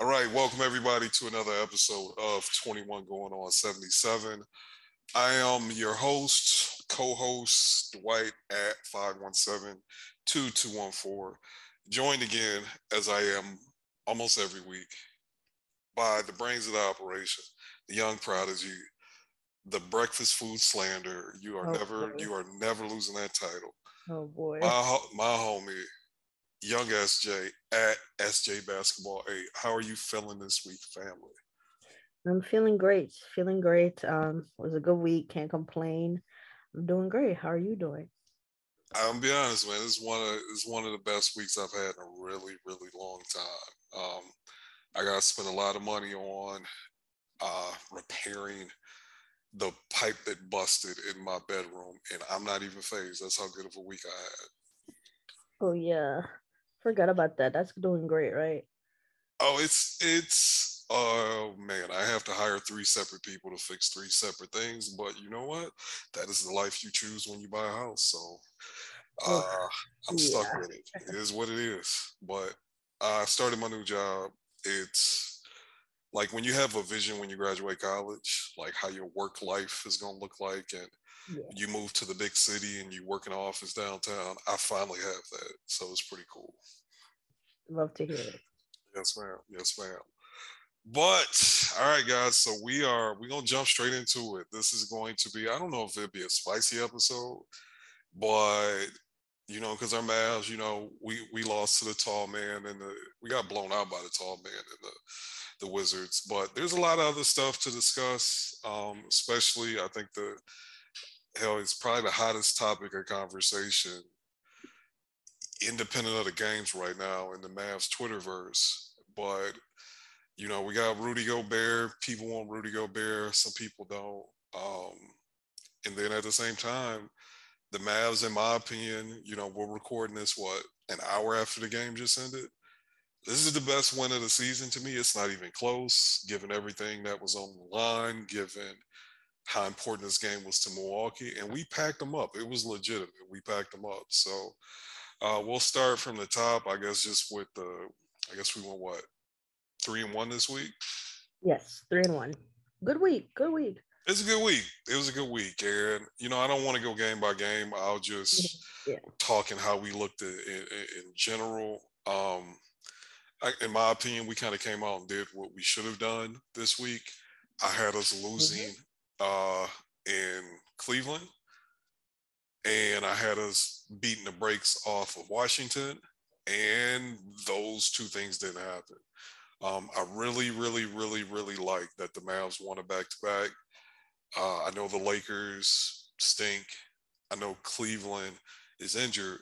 All right, welcome everybody to another episode of 21 Going On 77. I am your host, co host Dwight at 517 2214, joined again as I am almost every week by the brains of the operation, the young prodigy, the breakfast food slander. You are Oh, never, boy. you are never losing that title. Oh boy. My, my homie, young SJ at SJ Basketball 8. How are you feeling this week, family? I'm feeling great. Feeling great. Um, it was a good week. Can't complain. I'm doing great. How are you doing? I'm be honest, man. This is one of is one of the best weeks I've had in a really, really long time. Um, I got to spend a lot of money on uh, repairing the pipe that busted in my bedroom, and I'm not even phased. That's how good of a week I had. Oh yeah. Forgot about that. That's doing great, right? Oh, it's it's oh man, I have to hire three separate people to fix three separate things, but you know what? That is the life you choose when you buy a house. So uh, I'm stuck with it. It is what it is. But I started my new job. It's like when you have a vision when you graduate college, like how your work life is gonna look like, and Yeah. you move to the big city and you work in an office downtown. I finally have that, so it's pretty cool. Love to hear it. Yes, ma'am. Yes, ma'am. But all right, guys. So we are we're gonna jump straight into it. This is going to be I don't know if it'll be a spicy episode, but you know, because our Mavs, you know, we we lost to the tall man and the we got blown out by the tall man and the the Wizards. But there's a lot of other stuff to discuss. Um, especially I think the hell it's probably the hottest topic of conversation independent of the games right now in the Mavs Twitterverse. But you know, we got Rudy Gobert. People want Rudy Gobert. Some people don't. Um, and then at the same time, the Mavs, in my opinion, you know, we're recording this what an hour after the game just ended. This is the best win of the season to me. It's not even close, given everything that was on the line, given how important this game was to Milwaukee, and we packed them up. It was legitimate. We packed them up. So uh, we'll start from the top, I guess, just with the. I guess we went what three and one this week. Yes, three and one. Good week. Good week. It's a good week. It was a good week, and you know I don't want to go game by game. I'll just Yeah. talk in how we looked at, in, general. Um, I, in my opinion, we kind of came out and did what we should have done this week. I had us losing uh, in Cleveland, and I had us beating the brakes off of Washington, and those two things didn't happen. Um, I really, really, really, really like that the Mavs won a back to back. I know the Lakers stink. I know Cleveland is injured,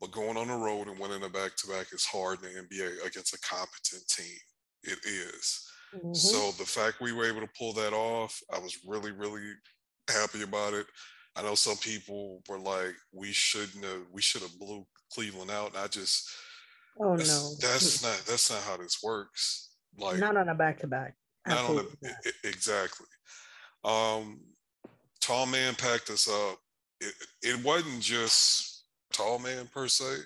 but going on the road and winning a back to back is hard in the NBA against a competent team. It is. So the fact we were able to pull that off, I was really, really happy about it. I know some people were like, we shouldn't have, we should have blew Cleveland out. And I just, oh that's, no. that's not, that's not how this works. Like, not on a back to back. not on the, Absolutely not. exactly. Um, tall man packed us up. It, it wasn't just tall man per se.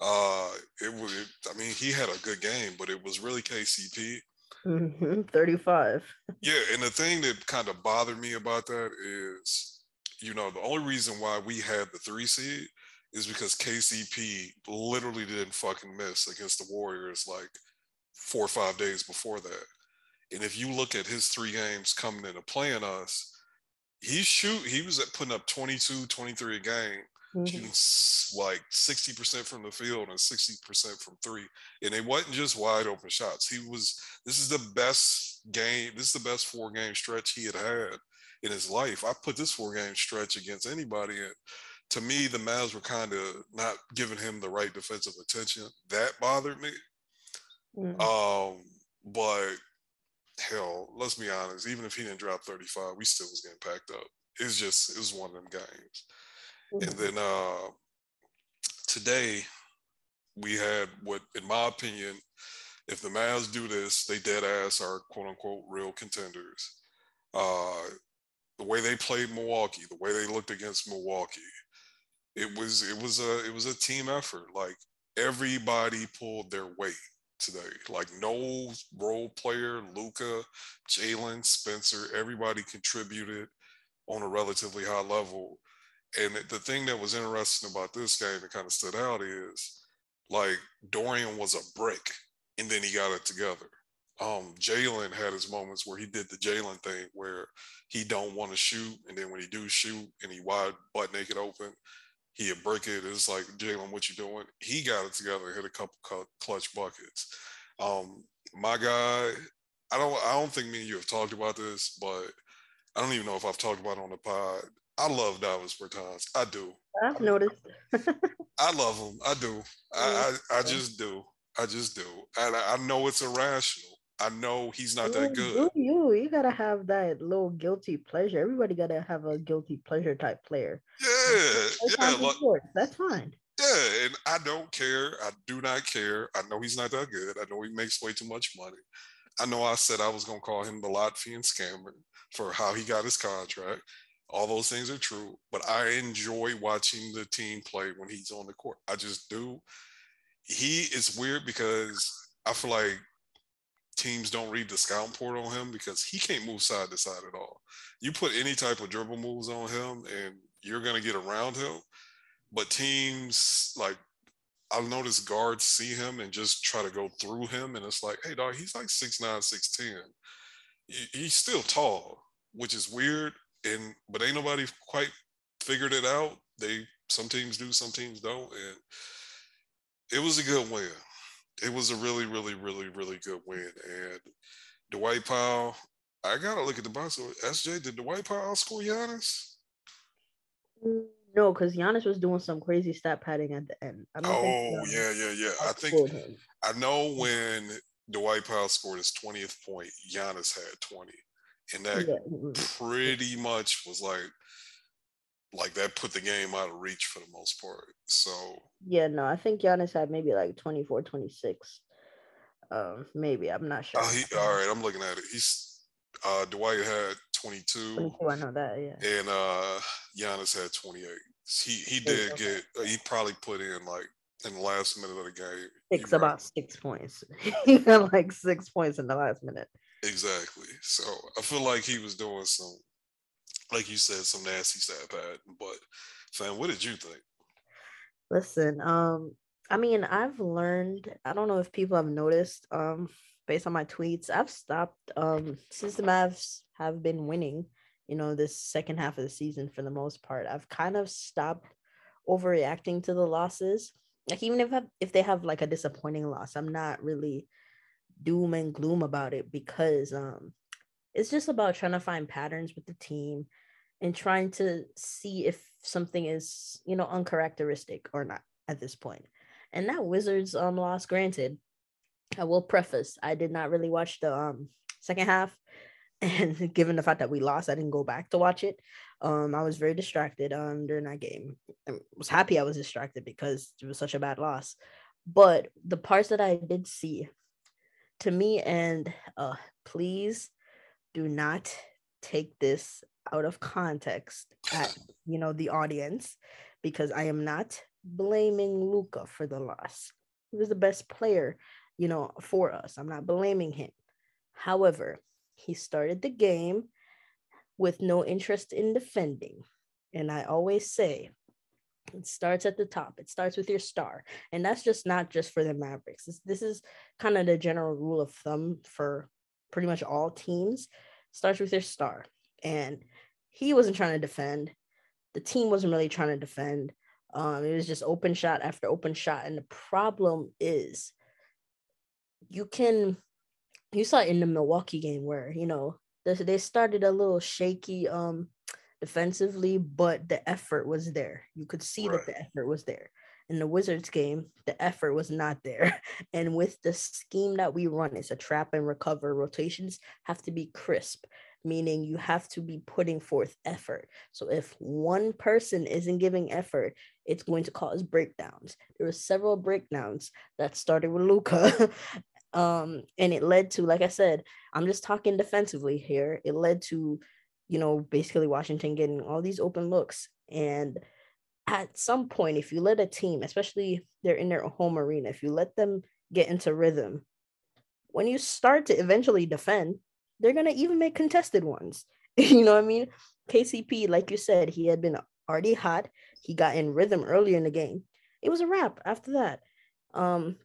Uh, it was. I mean, he had a good game, but it was really KCP. Mhm, 35. Yeah, and the thing that kind of bothered me about that is, you know, the only reason why we had the three seed is because KCP literally didn't fucking miss against the Warriors like four or five days before that. And if you look at his three games coming into playing us, he shoot he was putting up 22, 23 a game, Mhm. shooting like 60% from the field and 60% from three. And it wasn't just wide open shots. He was this is the best game, this is the best four game stretch he had had in his life. I put this four game stretch against anybody and to me the Mavs were kind of not giving him the right defensive attention. That bothered me. Mhm. Um, but hell, let's be honest. Even if he didn't drop 35, we still was getting packed up. It's just it was one of them games. And Mhm. then uh today we had what, in my opinion, if the Mavs do this, they dead ass are quote unquote real contenders. Uh the way they played Milwaukee, the way they looked against Milwaukee, it was it was a it was a team effort. Like everybody pulled their weight. today. Like no role player, Luka, Jalen, Spencer, everybody contributed on a relatively high level. And the thing that was interesting about this game that kind of stood out is like Dorian was a brick and then he got it together. Um, Jalen had his moments where he did the Jalen thing where he don't want to shoot, and then when he do shoot and he wide butt naked open, he'd break it. It's like Jalen, what you doing? He got it together, hit a couple clutch buckets. Um, my guy, I don't, I don't think me and you have talked about this, but I don't even know if I've talked about it on the pod. I love Davis Bertans. I do. I've noticed. I love him. I do. I, I, I mm-hmm. just do. I just do. And I, I know it's irrational. I know he's not that good. You you gotta have that little guilty pleasure. Everybody gotta have a guilty pleasure type player. Yeah, yeah, like, that's fine. Yeah, and I don't care. I do not care. I know he's not that good. I know he makes way too much money. I know I said I was gonna call him the Latvian scammer for how he got his contract. All those things are true, but I enjoy watching the team play when he's on the court. I just do. He is weird because I feel like teams don't read the scout report on him because he can't move side to side at all. You put any type of dribble moves on him and you're going to get around him. But teams like I'll notice guards see him and just try to go through him. And it's like, hey, dog, he's like 6'9, 6'10. He's still tall, which is weird. And but ain't nobody quite figured it out. They some teams do, some teams don't. And it was a good win it was a really, really, really, really good win. And Dwight Powell, I gotta look at the box score. SJ, did Dwight Powell score Giannis? No, because Giannis was doing some crazy stat padding at the end. Oh yeah, yeah, yeah. I think I know when Dwight Powell scored his twentieth point, Giannis had twenty, and that yeah. pretty much was like like that put the game out of reach for the most part. So yeah, no, I think Giannis had maybe like 24, 26. Um, maybe I'm not sure. Uh, he, all right, I'm looking at it. He's uh Dwight had 22. 22, I know that, yeah. And uh Giannis had 28. He he did get uh, he probably put in like in the last minute of the game. Six about six points. he had like six points in the last minute. Exactly. So I feel like he was doing some like you said, some nasty stat pad. But fam, what did you think? Listen, um, I mean, I've learned, I don't know if people have noticed, um, based on my tweets, I've stopped um since the Mavs have been winning, you know, this second half of the season for the most part. I've kind of stopped overreacting to the losses. Like even if I, if they have like a disappointing loss, I'm not really doom and gloom about it because um it's just about trying to find patterns with the team and trying to see if something is, you know, uncharacteristic or not at this point. And that Wizards um loss, granted, I will preface, I did not really watch the um second half. And given the fact that we lost, I didn't go back to watch it. Um, I was very distracted um during that game. I was happy I was distracted because it was such a bad loss. But the parts that I did see, to me, and uh, please do not take this out of context at you know the audience because I am not blaming luka for the loss. He was the best player, you know, for us. I'm not blaming him. However, he started the game with no interest in defending. And I always say it starts at the top. It starts with your star. And that's just not just for the Mavericks. This, this is kind of the general rule of thumb for pretty much all teams. Starts with your star. And he wasn't trying to defend. The team wasn't really trying to defend. Um, it was just open shot after open shot. And the problem is you can you saw in the Milwaukee game where, you know, they started a little shaky um defensively, but the effort was there. You could see right. that the effort was there. In the Wizards game, the effort was not there. And with the scheme that we run, it's a trap and recover. Rotations have to be crisp meaning you have to be putting forth effort. So if one person isn't giving effort, it's going to cause breakdowns. There were several breakdowns that started with Luka um, and it led to, like I said, I'm just talking defensively here. It led to, you know, basically Washington getting all these open looks. And at some point, if you let a team, especially they're in their home arena, if you let them get into rhythm, when you start to eventually defend, they're gonna even make contested ones. you know what I mean? KCP, like you said, he had been already hot. He got in rhythm earlier in the game. It was a wrap after that. Um,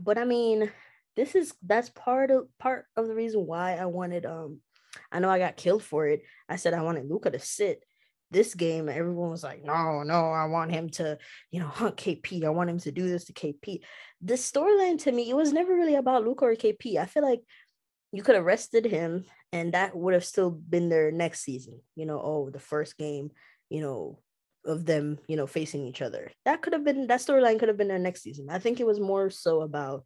but I mean, this is that's part of part of the reason why I wanted um I know I got killed for it. I said I wanted Luka to sit this game. Everyone was like, no, no, I want him to, you know, hunt KP. I want him to do this to KP. The storyline to me, it was never really about Luka or KP. I feel like you could have rested him and that would have still been their next season. You know, oh, the first game, you know, of them, you know, facing each other. That could have been that storyline could have been their next season. I think it was more so about,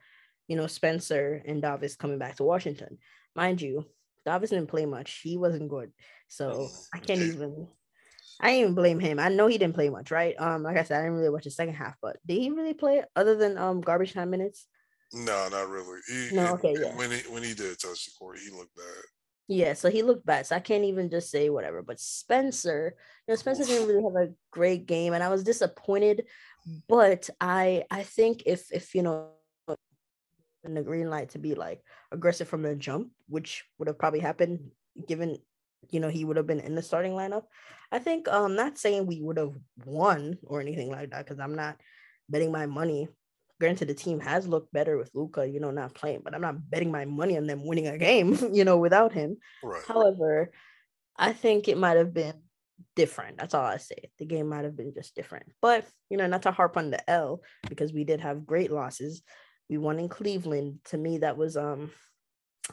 you know, Spencer and Davis coming back to Washington. Mind you, Davis didn't play much. He wasn't good. So I can't even I didn't even blame him. I know he didn't play much, right? Um, like I said, I didn't really watch the second half, but did he really play other than um garbage time minutes? No, not really. He, no, okay, yeah. When he when he did touch the court, he looked bad. Yeah, so he looked bad. So I can't even just say whatever. But Spencer, you know, Spencer didn't really have a great game, and I was disappointed. But I I think if if you know the green light to be like aggressive from the jump, which would have probably happened given you know he would have been in the starting lineup. I think um not saying we would have won or anything like that because I'm not betting my money granted the team has looked better with Luka, you know, not playing, but I'm not betting my money on them winning a game, you know, without him. Right. However, I think it might have been different. That's all I say. The game might have been just different. But, you know, not to harp on the L because we did have great losses. We won in Cleveland. To me, that was um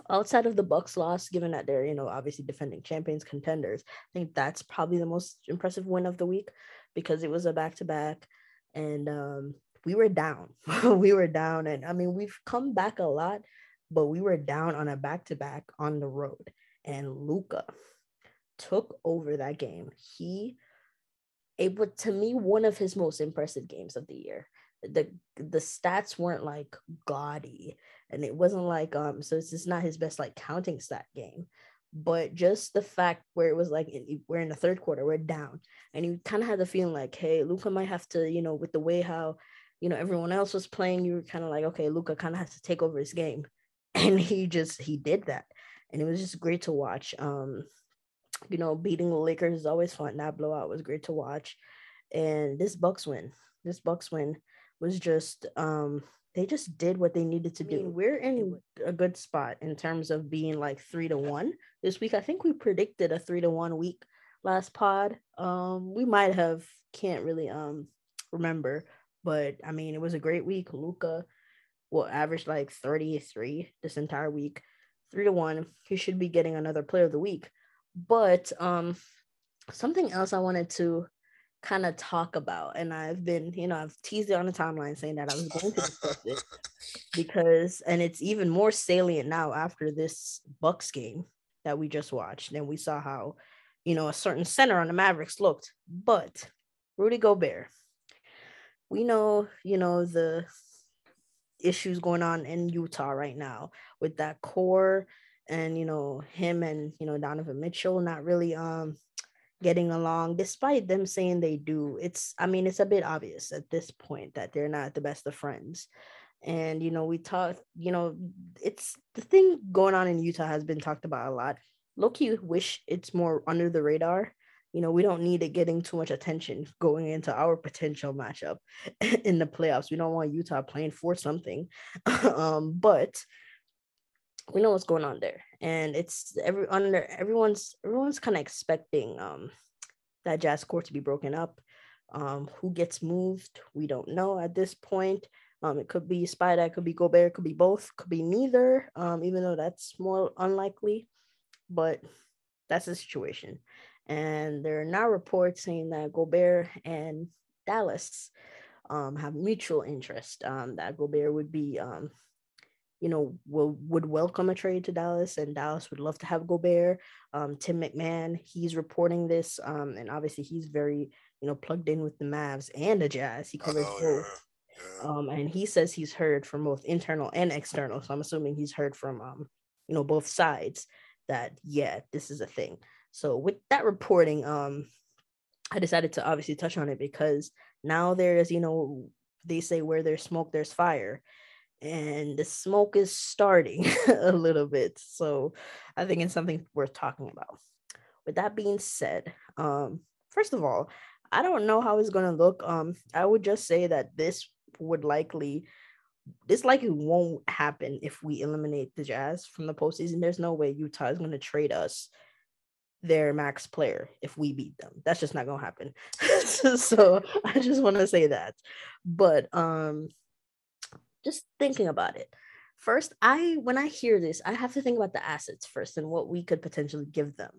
outside of the Bucks loss, given that they're, you know, obviously defending champions contenders. I think that's probably the most impressive win of the week because it was a back to back. And um we were down. we were down. And I mean, we've come back a lot, but we were down on a back to back on the road. And Luka took over that game. He, it was to me one of his most impressive games of the year. The the stats weren't like gaudy, and it wasn't like um. So it's just not his best like counting stat game, but just the fact where it was like we're in the third quarter, we're down, and you kind of had the feeling like, hey, Luka might have to, you know, with the way how you know everyone else was playing you were kind of like okay luka kind of has to take over his game and he just he did that and it was just great to watch um you know beating the lakers is always fun that blowout was great to watch and this bucks win this bucks win was just um they just did what they needed to do. we're in a good spot in terms of being like three to one this week. I think we predicted a three to one week last pod. Um, we might have can't really um remember, but I mean, it was a great week. Luka will average like 33 this entire week, three to one. He should be getting another player of the week. But um something else I wanted to kind of talk about, and I've been, you know, I've teased it on the timeline saying that I was going to discuss it because, and it's even more salient now after this Bucks game that we just watched, and we saw how, you know, a certain center on the Mavericks looked. But Rudy Gobert, we know, you know, the issues going on in Utah right now with that core and you know him and you know Donovan Mitchell not really um getting along despite them saying they do it's I mean it's a bit obvious at this point that they're not the best of friends and you know we talk you know it's the thing going on in Utah has been talked about a lot Loki wish it's more under the radar you know, we don't need it getting too much attention going into our potential matchup in the playoffs. We don't want Utah playing for something. um, but we know what's going on there. And it's every under everyone's everyone's kind of expecting um that jazz core to be broken up. Um, who gets moved, we don't know at this point. Um, it could be Spider, it could be Gobert, it could be both, could be neither, um, even though that's more unlikely. But that's the situation. And there are now reports saying that Gobert and Dallas um, have mutual interest. Um, that Gobert would be, um, you know, will would welcome a trade to Dallas, and Dallas would love to have Gobert. Um, Tim McMahon, he's reporting this, um, and obviously he's very, you know, plugged in with the Mavs and the Jazz. He covers oh, both. Yeah. Um, and he says he's heard from both internal and external. So I'm assuming he's heard from, um, you know, both sides that yeah, this is a thing. So with that reporting, um, I decided to obviously touch on it because now there's, you know, they say where there's smoke, there's fire. And the smoke is starting a little bit. So I think it's something worth talking about. With that being said, um, first of all, I don't know how it's gonna look. Um, I would just say that this would likely this likely won't happen if we eliminate the Jazz from the postseason. There's no way Utah is going to trade us their max player if we beat them. That's just not going to happen. so I just want to say that. But um just thinking about it. First, I when I hear this, I have to think about the assets first and what we could potentially give them.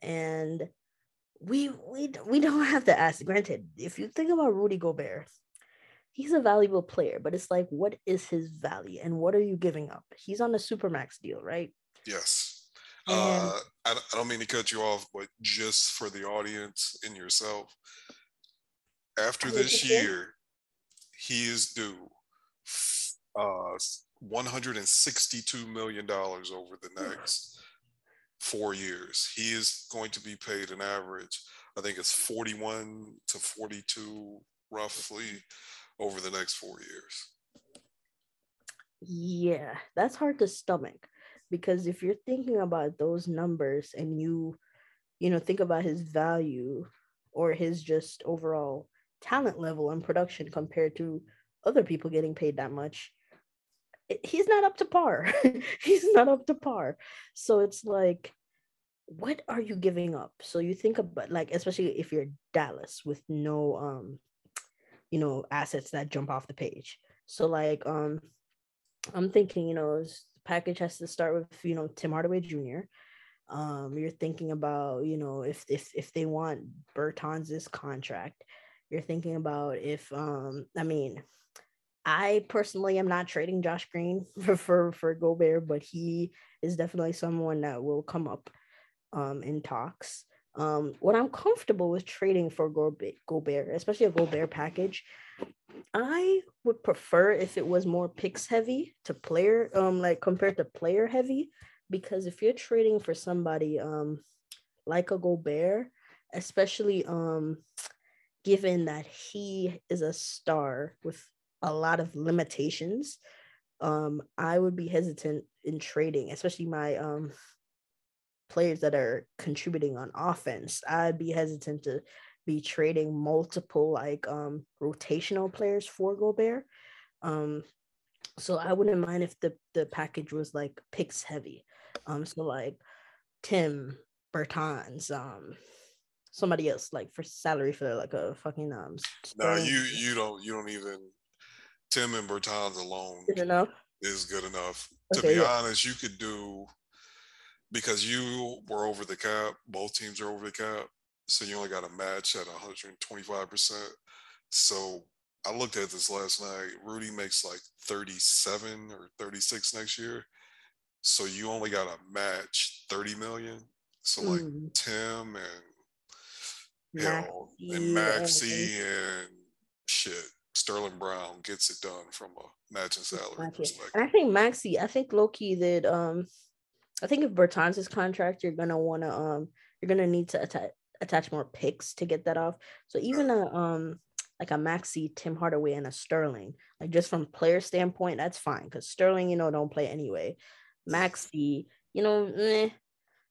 And we we we don't have the assets. Granted, if you think about Rudy Gobert, he's a valuable player, but it's like, what is his value and what are you giving up? He's on a supermax deal, right? Yes. And, uh, I, I don't mean to cut you off, but just for the audience and yourself, after this year, he is due uh, 162 million dollars over the next four years. He is going to be paid an average, I think it's 41 to 42 roughly over the next four years. Yeah, that's hard to stomach because if you're thinking about those numbers and you, you know, think about his value or his just overall talent level and production compared to other people getting paid that much, he's not up to par. he's not up to par. So it's like, what are you giving up? So you think about like, especially if you're Dallas with no um you know assets that jump off the page so like um i'm thinking you know the package has to start with you know tim hardaway jr um you're thinking about you know if if if they want bertans' contract you're thinking about if um i mean i personally am not trading josh green for for, for gobert but he is definitely someone that will come up um in talks. Um, what I'm comfortable with trading for Gobert, especially a Gobert package, I would prefer if it was more picks heavy to player, um, like compared to player heavy, because if you're trading for somebody, um, like a Gobert, especially um, given that he is a star with a lot of limitations, um, I would be hesitant in trading, especially my um players that are contributing on offense, I'd be hesitant to be trading multiple like um rotational players for Gobert. Um so I wouldn't mind if the the package was like picks heavy. Um so like Tim Bertans, um somebody else like for salary for like a fucking um no you you don't you don't even Tim and Bertans alone good is good enough. Okay, to be yeah. honest, you could do because you were over the cap, both teams are over the cap. So you only got a match at 125%. So I looked at this last night. Rudy makes like 37 or 36 next year. So you only got a match 30 million. So like mm. Tim and and Maxi and shit. Sterling Brown gets it done from a matching salary perspective. And I think Maxi, I think Loki that um I think if Bertans' contract, you're gonna want to um you're gonna need to attach attach more picks to get that off. So even a um like a Maxi, Tim Hardaway, and a Sterling, like just from player standpoint, that's fine because Sterling, you know, don't play anyway. Maxi, you know, eh,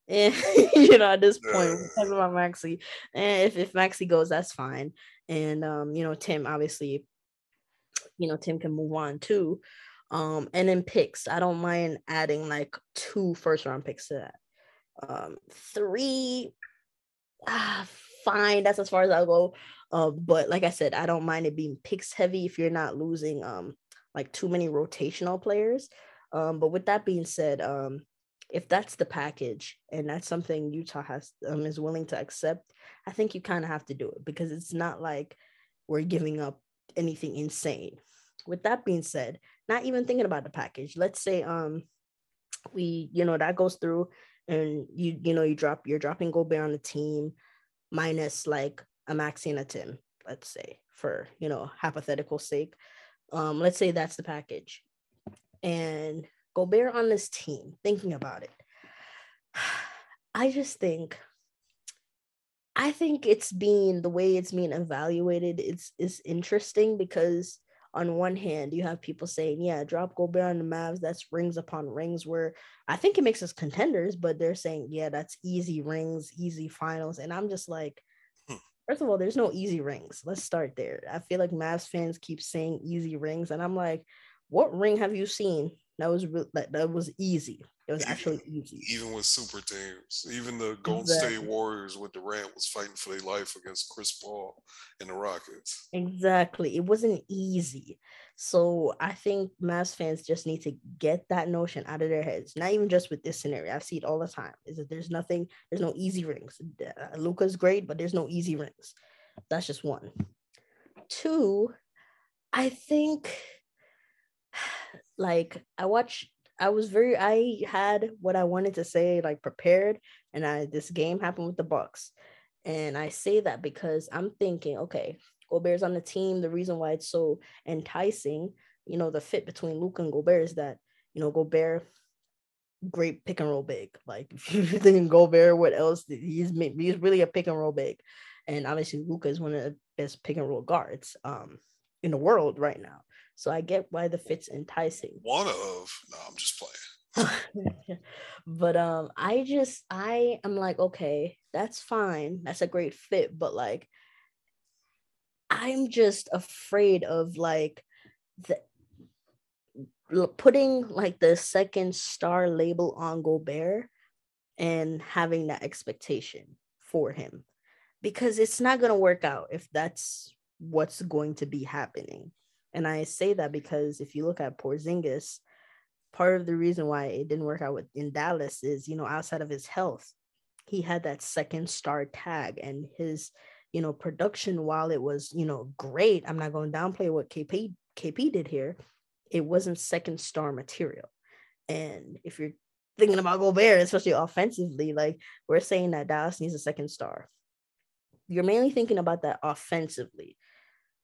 eh, you know, at this point, we're talking about Maxi. And if, if Maxi goes, that's fine. And um, you know, Tim obviously, you know, Tim can move on too. Um, and then picks, I don't mind adding like two first round picks to that. Um, three, ah, fine. That's as far as I'll go. Uh, but like I said, I don't mind it being picks heavy if you're not losing um like too many rotational players. Um, but with that being said, um, if that's the package and that's something Utah has um, is willing to accept, I think you kind of have to do it because it's not like we're giving up anything insane. With that being said, not even thinking about the package. Let's say um we, you know, that goes through and you, you know, you drop you're dropping Gobert on the team minus like a Maxi and a Tim, let's say, for you know, hypothetical sake. Um, let's say that's the package. And Gobert on this team, thinking about it, I just think I think it's being the way it's being evaluated it's is interesting because on one hand, you have people saying, yeah, drop Gobert on the Mavs. That's rings upon rings, where I think it makes us contenders, but they're saying, yeah, that's easy rings, easy finals. And I'm just like, hmm. first of all, there's no easy rings. Let's start there. I feel like Mavs fans keep saying easy rings. And I'm like, what ring have you seen that was re- that, that was easy? It was actually easy. Even with super teams, even the Golden exactly. State Warriors with Durant was fighting for their life against Chris Paul and the Rockets. Exactly. It wasn't easy. So I think Mavs fans just need to get that notion out of their heads. Not even just with this scenario. I see it all the time. Is that there's nothing, there's no easy rings. Uh, Luka's great, but there's no easy rings. That's just one. Two, I think like I watch I was very I had what I wanted to say like prepared and I this game happened with the Bucks. And I say that because I'm thinking, okay, Gobert's on the team. The reason why it's so enticing, you know, the fit between Luke and Gobert is that, you know, Gobert great pick and roll big. Like if you think Gobert, what else? He's he's really a pick and roll big. And obviously Luka is one of the best pick and roll guards um in the world right now. So I get why the fit's enticing. One of no, I'm just playing. but um, I just I am like, okay, that's fine. That's a great fit, but like I'm just afraid of like the putting like the second star label on Gobert and having that expectation for him because it's not going to work out if that's what's going to be happening. And I say that because if you look at Porzingis, part of the reason why it didn't work out with, in Dallas is, you know, outside of his health, he had that second star tag and his, you know, production, while it was, you know, great, I'm not going to downplay what KP KP did here. It wasn't second star material. And if you're thinking about Gobert, especially offensively, like we're saying that Dallas needs a second star. You're mainly thinking about that offensively.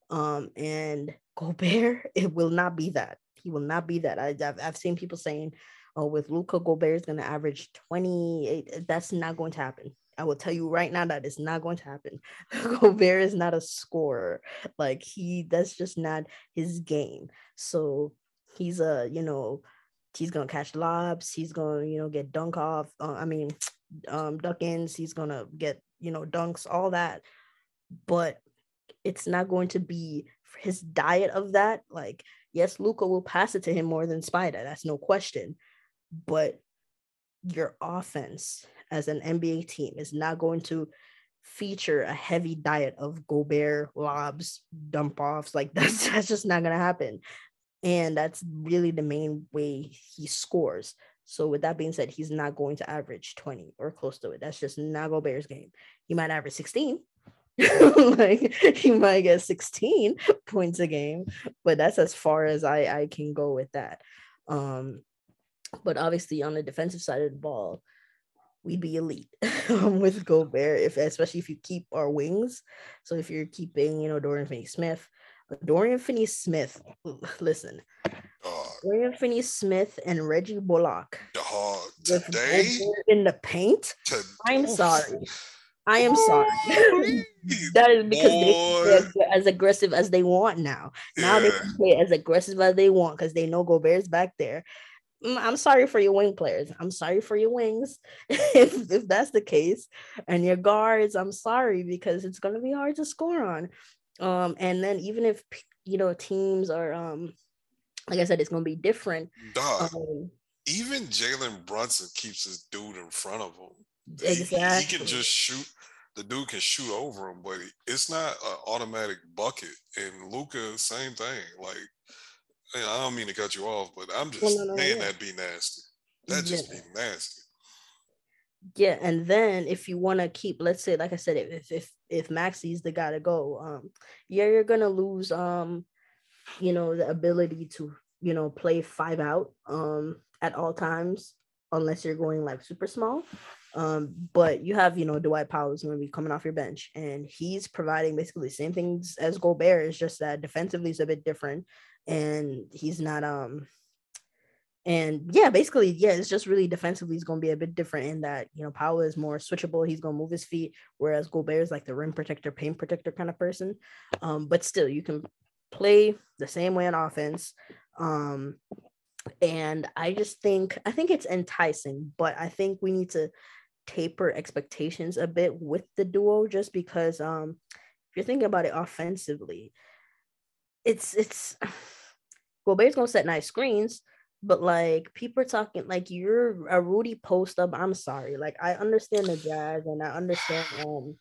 Um, and Gobert, it will not be that. He will not be that. I, have I've seen people saying, oh, with Luka, Gobert is going to average 28. That's not going to happen. I will tell you right now that it's not going to happen. Gobert is not a scorer. Like he, that's just not his game. So he's a, you know, he's gonna catch lobs. He's gonna, you know, get dunk off. Uh, I mean, um, duck ins. He's gonna get, you know, dunks, all that. But it's not going to be his diet of that. Like, yes, Luka will pass it to him more than Spider. That's no question. But your offense as an NBA team is not going to feature a heavy diet of Gobert lobs, dump offs. Like that's that's just not gonna happen. And that's really the main way he scores. So with that being said, he's not going to average 20 or close to it. That's just not Gobert's game. He might average 16, like he might get 16 points a game, but that's as far as I I can go with that. Um, but obviously on the defensive side of the ball, we'd be elite with Gobert, if especially if you keep our wings. So if you're keeping, you know, Dorian Finney-Smith, Dorian Finney-Smith, listen, Dog. Dorian Finney-Smith and Reggie Bullock. Dog. Today in the paint. Today. I'm sorry. I am sorry. that is because Boy. they as aggressive as they want now. Now yeah. they can play as aggressive as they want because they know Gobert's back there. Mm, I'm sorry for your wing players. I'm sorry for your wings if, if that's the case. And your guards, I'm sorry because it's going to be hard to score on. Um, and then even if you know teams are um like I said, it's going to be different. Dog. Um, even Jalen Brunson keeps his dude in front of him. Exactly. He, he, can just shoot. The dude can shoot over him, but it's not an automatic bucket. And Luka, same thing. Like, I don't mean to cut you off, but I'm just well, no, no, saying yeah. that be nasty. That just yeah. be nasty. Yeah, and then if you want to keep, let's say, like I said, if if if Maxi's the guy to go, um, yeah, you're gonna lose, um, you know, the ability to, you know, play five out, um, at all times, unless you're going like super small. Um, but you have, you know, Dwight Powell is going to be coming off your bench, and he's providing basically the same things as Gobert. It's just that defensively is a bit different, and he's not um and yeah, basically, yeah, it's just really defensively is going to be a bit different in that, you know, Powell is more switchable. He's going to move his feet, whereas Gobert is like the rim protector, paint protector kind of person. Um, but still, you can play the same way on offense. Um, and I just think I think it's enticing, but I think we need to taper expectations a bit with the duo just because um if you're thinking about it offensively, it's it's Gobert's gonna set nice screens, but like people are talking like you're a Rudy post up. I'm sorry. Like I understand the jazz and I understand um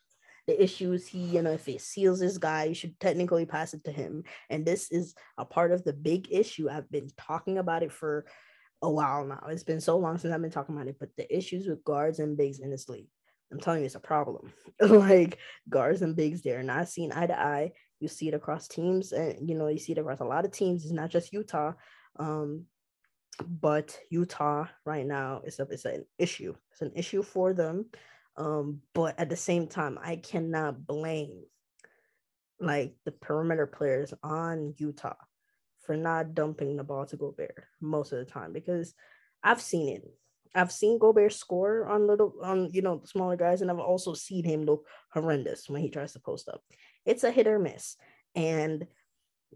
the issues he, you know, if it seals this guy, you should technically pass it to him. And this is a part of the big issue. I've been talking about it for a while now. It's been so long since I've been talking about it, but the issues with guards and bigs in this league, I'm telling you, it's a problem. like guards and bigs, they're not seen eye to eye. You see it across teams, and you know, you see it across a lot of teams. It's not just Utah. Um, but Utah right now is a, it's an issue. It's an issue for them. Um, but at the same time, I cannot blame like the perimeter players on Utah for not dumping the ball to Gobert most of the time because I've seen it. I've seen Gobert score on little on you know smaller guys, and I've also seen him look horrendous when he tries to post up. It's a hit or miss, and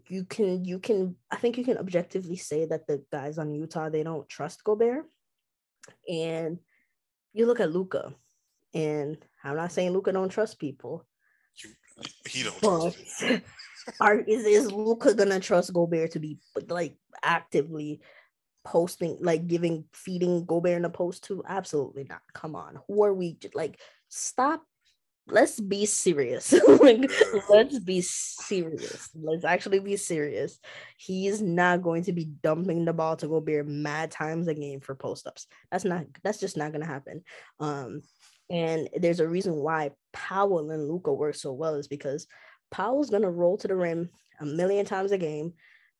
you can you can I think you can objectively say that the guys on Utah they don't trust Gobert, and you look at Luka, and I'm not saying Luka don't trust people. he don't trust are is, is Luka gonna trust Gobert to be like actively posting, like giving feeding Gobert in the post to? Absolutely not. Come on. Who are we like stop let's be serious. like, let's be serious. Let's actually be serious. He's not going to be dumping the ball to Gobert mad times a game for post ups. That's not. That's just not gonna happen. Um, and there's a reason why Powell and Luka work so well is because Powell's gonna roll to the rim a million times a game,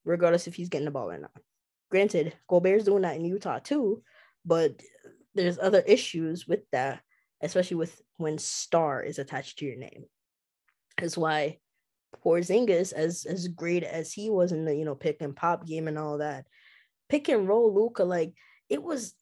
regardless if he's getting the ball or not. Granted, Gobert's doing that in Utah too, but there's other issues with that, especially with when star is attached to your name. That's why Porzingis, as as great as he was in the you know pick and pop game and all that, pick and roll Luka like it was,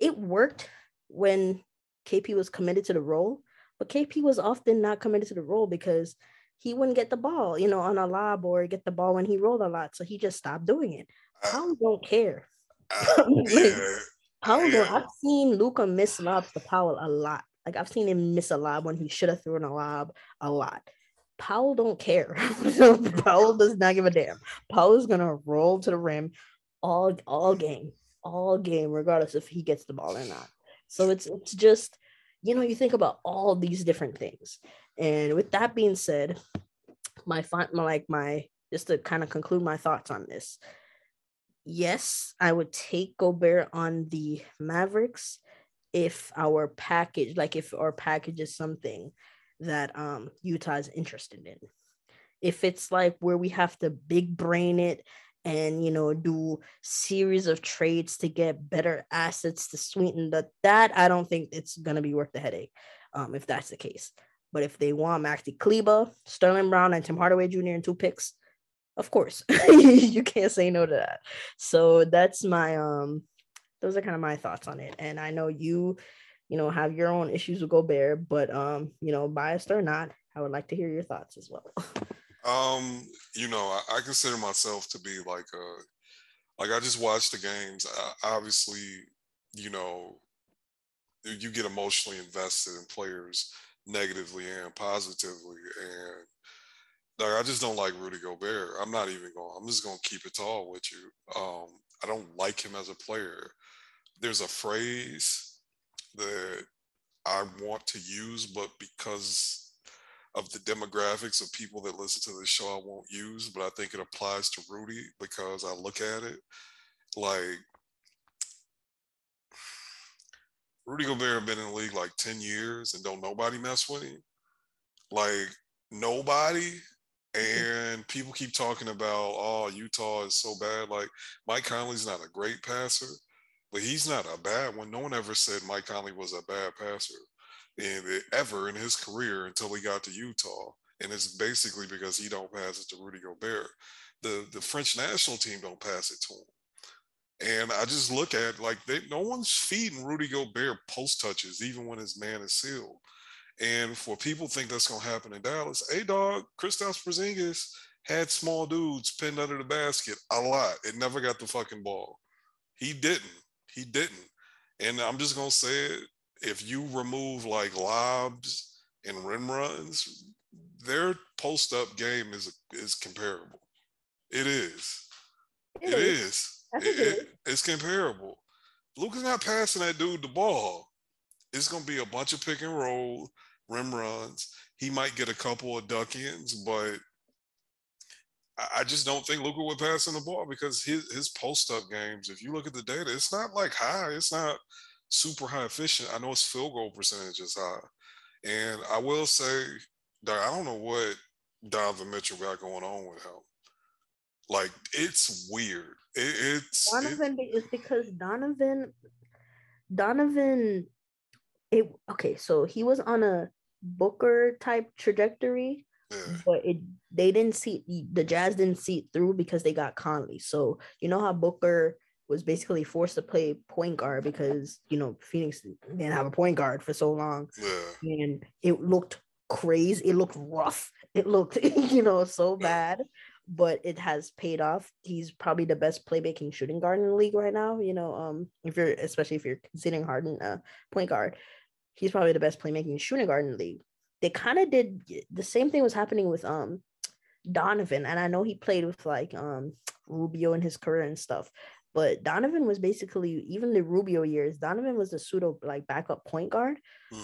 it worked when KP was committed to the role, but KP was often not committed to the role because he wouldn't get the ball, you know, on a lob or get the ball when he rolled a lot. So he just stopped doing it. Uh, Powell don't care. Uh, like, yeah, Powell yeah. I've seen Luka miss lobs to Powell a lot. Like I've seen him miss a lob when he should have thrown a lob a lot. Powell don't care. Powell does not give a damn. Powell is gonna roll to the rim all all game, all game, regardless if he gets the ball or not. So it's it's just, you know, you think about all these different things. And with that being said, my my like my just to kind of conclude my thoughts on this. Yes, I would take Gobert on the Mavericks if our package, like if our package is something that um Utah is interested in. If it's like where we have to big brain it and you know do series of trades to get better assets to sweeten the that I don't think it's gonna be worth the headache um, if that's the case. But if they want Maxi Kleber, Sterling Brown, and Tim Hardaway Jr. in two picks, of course you can't say no to that. So that's my um those are kind of my thoughts on it. And I know you, you know, have your own issues with Gobert, but um, you know, biased or not, I would like to hear your thoughts as well. Um, you know, I, I, consider myself to be like a, like I just watch the games. I, obviously, you know, you get emotionally invested in players negatively and positively, and like I just don't like Rudy Gobert. I'm not even going. I'm just going to keep it tall with you. Um, I don't like him as a player. There's a phrase that I want to use, but because of the demographics of people that listen to the show I won't use, but I think it applies to Rudy because I look at it like Rudy Gobert been in the league like 10 years and don't nobody mess with him. Like nobody. And people keep talking about, oh, Utah is so bad. Like Mike Conley's not a great passer, but he's not a bad one. No one ever said Mike Conley was a bad passer in ever in his career until he got to Utah. And it's basically because he don't pass it to Rudy Gobert. The the French national team don't pass it to him. And I just look at like they no one's feeding Rudy Gobert post touches, even when his man is sealed. And for people think that's gonna happen in Dallas, hey dog, Kristaps Porzingis had small dudes pinned under the basket a lot. It never got the fucking ball. He didn't. He didn't. And I'm just gonna say it. If you remove like lobs and rim runs, their post up game is is comparable. It is. it, it is. is. It, it, it's comparable. Luka's not passing that dude the ball. It's gonna be a bunch of pick and roll, rim runs. He might get a couple of duck ins, but I just don't think Luka would pass in the ball because his his post up games, if you look at the data, it's not like high. It's not super high efficient. I know his field goal percentage is high. And I will say that I don't know what Donovan Mitchell got going on with him. Like it's weird. It, it's Donovan it, is because Donovan Donovan it okay, so he was on a Booker type trajectory, yeah. but it they didn't see the Jazz didn't see it through because they got Conley. So you know how Booker was basically forced to play point guard because you know Phoenix didn't have a point guard for so long, yeah. and it looked crazy. It looked rough. It looked you know so bad, but it has paid off. He's probably the best playmaking shooting guard in the league right now. You know, um, if you're especially if you're considering Harden a point guard, he's probably the best playmaking shooting guard in the league. They kind of did the same thing was happening with um Donovan, and I know he played with like um Rubio in his career and stuff, but Donovan was basically even the Rubio years. Donovan was a pseudo like backup point guard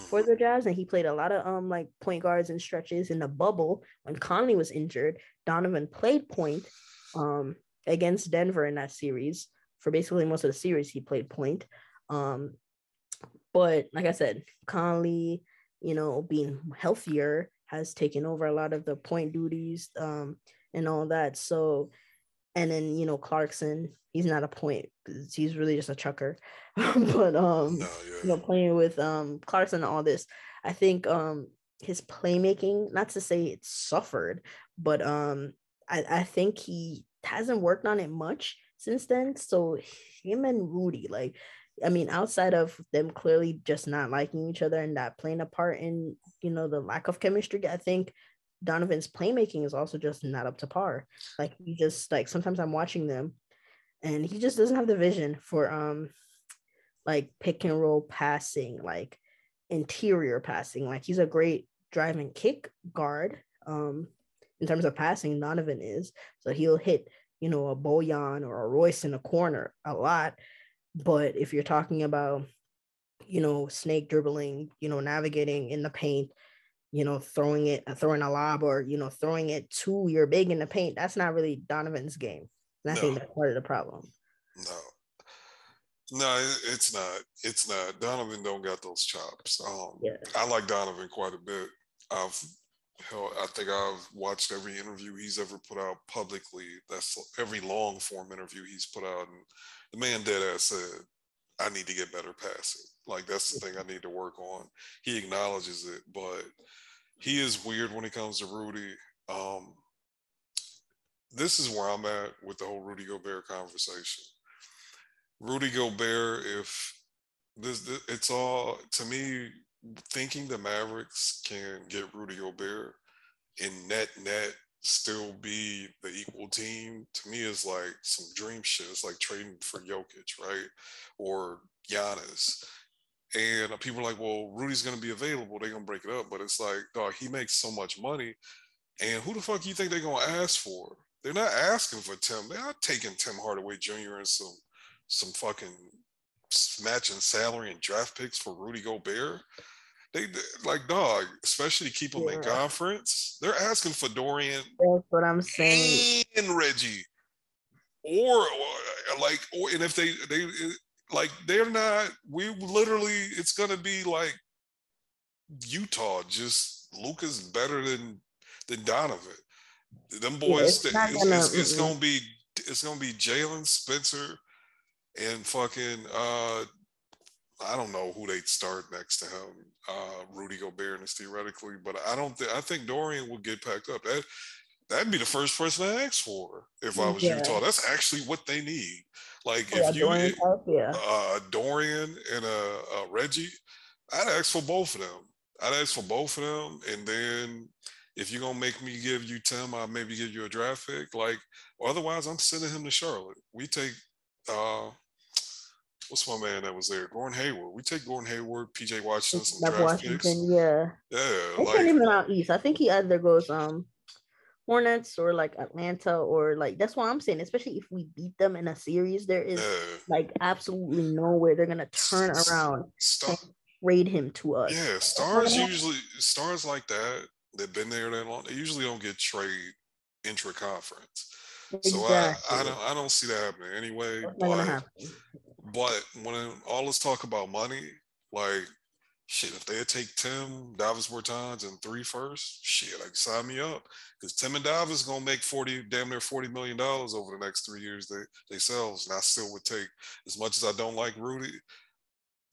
for the Jazz, and he played a lot of um like point guards and stretches in the bubble when Conley was injured. Donovan played point um against Denver in that series for basically most of the series. He played point. Um, but like I said, Conley, you know, being healthier has taken over a lot of the point duties um and all that. So and then you know Clarkson, he's not a point because he's really just a chucker. but um, no, yeah. you know, playing with um Clarkson and all this, I think um his playmaking, not to say it suffered, but um I, I think he hasn't worked on it much since then. So him and Rudy, like I mean, outside of them clearly just not liking each other and not playing a part in, you know, the lack of chemistry, I think Donovan's playmaking is also just not up to par. Like he just like sometimes I'm watching them and he just doesn't have the vision for um like pick and roll passing, like interior passing. Like he's a great drive and kick guard. Um in terms of passing, Donovan is. So he'll hit, you know, a Bojan or a Royce in the corner a lot. But if you're talking about, you know, snake dribbling, you know, navigating in the paint, you know, throwing it, throwing a lob or, you know, throwing it to your big in the paint. That's not really Donovan's game. And I no. think that's part of the problem. No. No, it's not. It's not. Donovan don't got those chops. Um, yeah. I like Donovan quite a bit. I've hell, I think I've watched every interview he's ever put out publicly. That's every long form interview he's put out, and the man dead ass said, "I need to get better passing. Like that's the thing I need to work on." He acknowledges it, but he is weird when it comes to Rudy. Um, this is where I'm at with the whole Rudy Gobert conversation. Rudy Gobert, if this, this it's all to me, thinking the Mavericks can get Rudy Gobert and net net still be the equal team to me is like some dream shit. It's like trading for Jokic, right? Or Giannis. And uh, people are like, well, Rudy's going to be available. They're going to break it up. But it's like, dog, he makes so much money. And who the fuck you think they're going to ask for? They're not asking for Tim. They're not taking Tim Hardaway Jr. and some some fucking matching salary and draft picks for Rudy Gobert. They, they like dog, especially keep them yeah. in conference. They're asking for Dorian. That's what I'm saying. And Reggie, or, or like, or and if they they like they're not. We literally, it's gonna be like Utah. Just Luka's better than than Donovan. Them boys, yeah, it's, gonna, it's, it's, gonna be it's gonna be Jalen Spencer and fucking uh I don't know who they'd start next to him. Uh Rudy Gobert is theoretically, but I don't think I think Dorian will get packed up. That that'd be the first person I ask for if I was yeah. Utah. That's actually what they need. Like yeah, if you Dorian, yeah. uh, Dorian and uh, uh, Reggie, I'd ask for both of them. I'd ask for both of them, and then if you're gonna make me give you Tim, I'll maybe give you a draft pick. Like, otherwise, I'm sending him to Charlotte. We take uh what's my man that was there? Gordon Hayward. We take Gordon Hayward, PJ Washington, some draft Washington, picks. Yeah. Yeah. I like, can't even out east. I think he either goes um Hornets or like Atlanta or like that's why I'm saying. Especially if we beat them in a series, there is yeah. like absolutely nowhere they're gonna turn around Star- and trade him to us. Yeah, stars usually stars like that. They've been there that long. They usually don't get trade intra conference. Exactly. So I, I don't I don't see that happening anyway. But, but when all this talk about money, like shit, if they take Tim Davis Bertans and three first, shit, like sign me up. Because Tim and Davis gonna make 40, damn near 40 million dollars over the next three years they themselves. And I still would take as much as I don't like Rudy.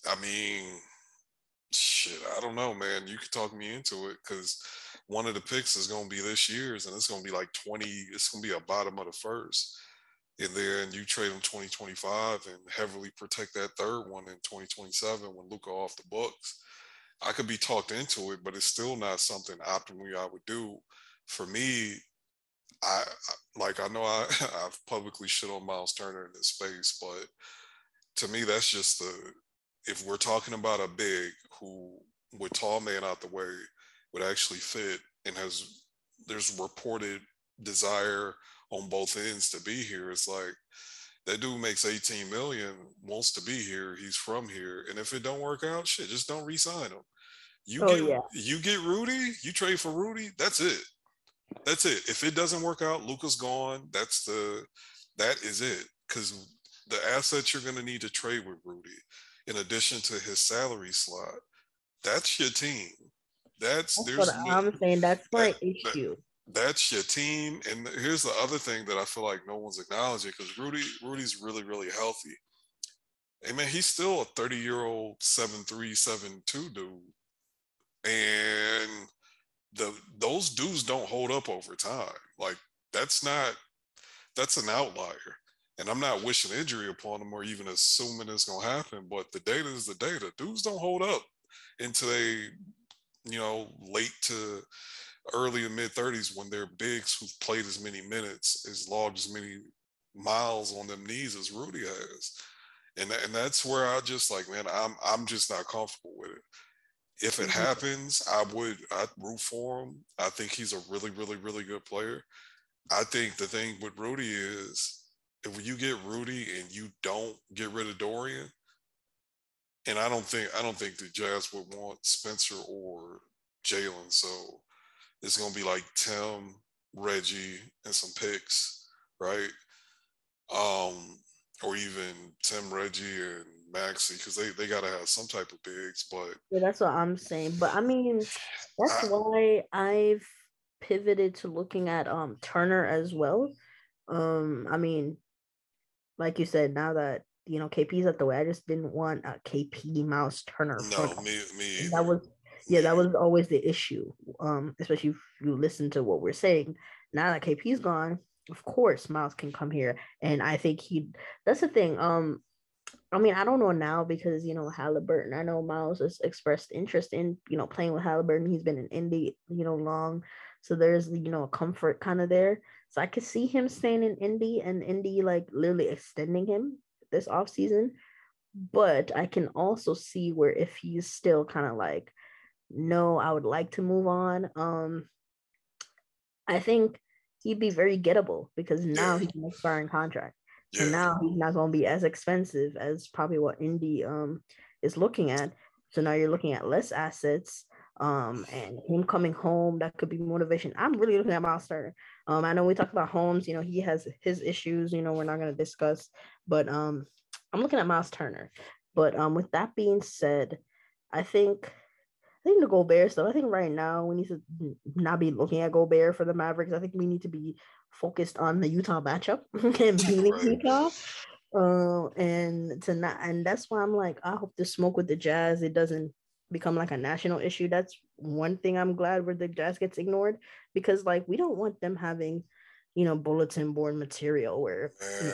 I mean, shit, I don't know, man. You could talk me into it because one of the picks is gonna be this year's and it's gonna be like 20, it's gonna be a bottom of the first and then you trade him 2025 and heavily protect that third one in 2027 when Luka off the books. I could be talked into it, but it's still not something optimally I would do. For me, I like I know I, I've publicly shit on Miles Turner in this space, but to me that's just the if we're talking about a big who with tall man out the way would actually fit and has there's reported desire on both ends to be here. It's like that dude makes 18 million, wants to be here, he's from here. And if it don't work out, shit, just don't re-sign him. You oh, get yeah. you get Rudy, you trade for Rudy, that's it. That's it. If it doesn't work out, Luka's gone. That's the that is it. Because the assets you're gonna need to trade with Rudy, in addition to his salary slot, that's your team. That's, that's there's what I'm saying. That's my that, issue. That, that's your team. And here's the other thing that I feel like no one's acknowledging because Rudy, Rudy's really, really healthy. Hey man, he's still a 30 year old seven three, seven two dude. And the those dudes don't hold up over time. Like that's not that's an outlier. And I'm not wishing injury upon them or even assuming it's gonna happen, but the data is the data. Dudes don't hold up until they, you know, late to early and mid 30s when they're bigs who've played as many minutes, as logged as many miles on them knees as Rudy has. And, and that's where I just like, man, I'm I'm just not comfortable with it. If it mm-hmm. happens, I would I'd root for him. I think he's a really, really, really good player. I think the thing with Rudy is if you get Rudy and you don't get rid of Dorian, and I don't think I don't think the Jazz would want Spencer or Jalen. So it's gonna be like Tim, Reggie, and some picks, right? Um, or even Tim, Reggie, and Maxi, because they, they gotta have some type of bigs, but yeah, that's what I'm saying. But I mean, that's I, why I've pivoted to looking at um Turner as well. Um, I mean, like you said, now that you know KP's at the way, I just didn't want a KP Mouse Turner. No, me, me. That was yeah, that was always the issue. Um, especially if you listen to what we're saying. Now that KP's gone, of course Miles can come here. And I think he that's the thing. Um, I mean, I don't know now because you know Halliburton. I know Miles has expressed interest in you know playing with Halliburton. He's been in Indy, you know, long, so there's you know a comfort kind of there. So I could see him staying in Indy and Indy like literally extending him this off season. But I can also see where if he's still kind of like no, I would like to move on. Um, I think he'd be very gettable because now he's an expiring contract. So now he's not going to be as expensive as probably what Indy um is looking at. So now you're looking at less assets. Um, and him coming home, that could be motivation. I'm really looking at Miles Turner. Um, I know we talked about Holmes, you know, he has his issues, you know, we're not going to discuss, but um, I'm looking at Miles Turner. But um, with that being said, I think I think the Gobert stuff. I think right now we need to not be looking at Gobert for the Mavericks. I think we need to be focused on the Utah matchup and beating right. Utah. Uh, and to not, and that's why I'm like, I hope the smoke with the Jazz it doesn't become like a national issue. That's one thing I'm glad where the Jazz gets ignored because like we don't want them having you know, bulletin board material where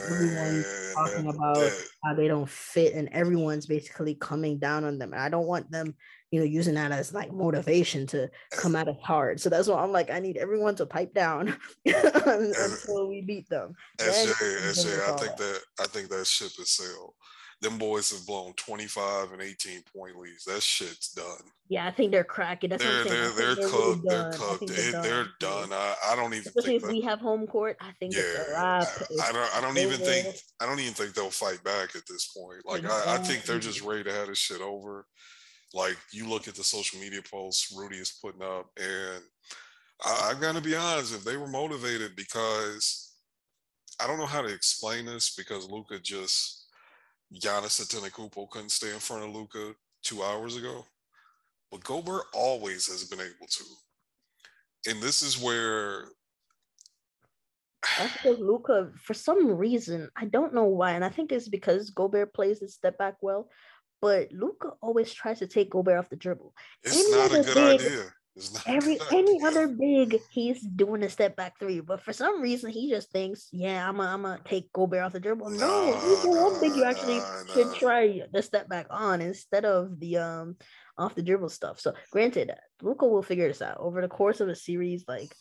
everyone's talking about how they don't fit and everyone's basically coming down on them. And I don't want them, you know, using that as like motivation to come at us hard. So that's why I'm like, I need everyone to pipe down until we beat them. SJ, SJ, I think that. I think that ship is sailed them boys have blown 25 and 18 point leads. That shit's done. Yeah, I think they're cracking. That's they're they're they're, they're cooked. Really they're cooked. They're, done. they're done. I, I don't even Especially think if that, we have home court. I think yeah. I, I, don't I don't even think I don't even think they'll fight back at this point. Like exactly. I, I think they're just ready to have this shit over. Like you look at the social media posts Rudy is putting up, and I, I'm gonna be honest. If they were motivated, because I don't know how to explain this, because Luka just Giannis Antetokounmpo couldn't stay in front of Luka two hours ago, but Gobert always has been able to. And this is where that's because Luka, for some reason, I don't know why, and I think it's because Gobert plays his step back well. But Luka always tries to take Gobert off the dribble. It's Any not a good big, idea. Every any other big, he's doing a step back three, but for some reason he just thinks, yeah, I'm gonna I'm take Gobert off the dribble. No, no he's the one thing you actually no, should try the step back on instead of the um off the dribble stuff. So granted, Luka will figure this out over the course of a series. Like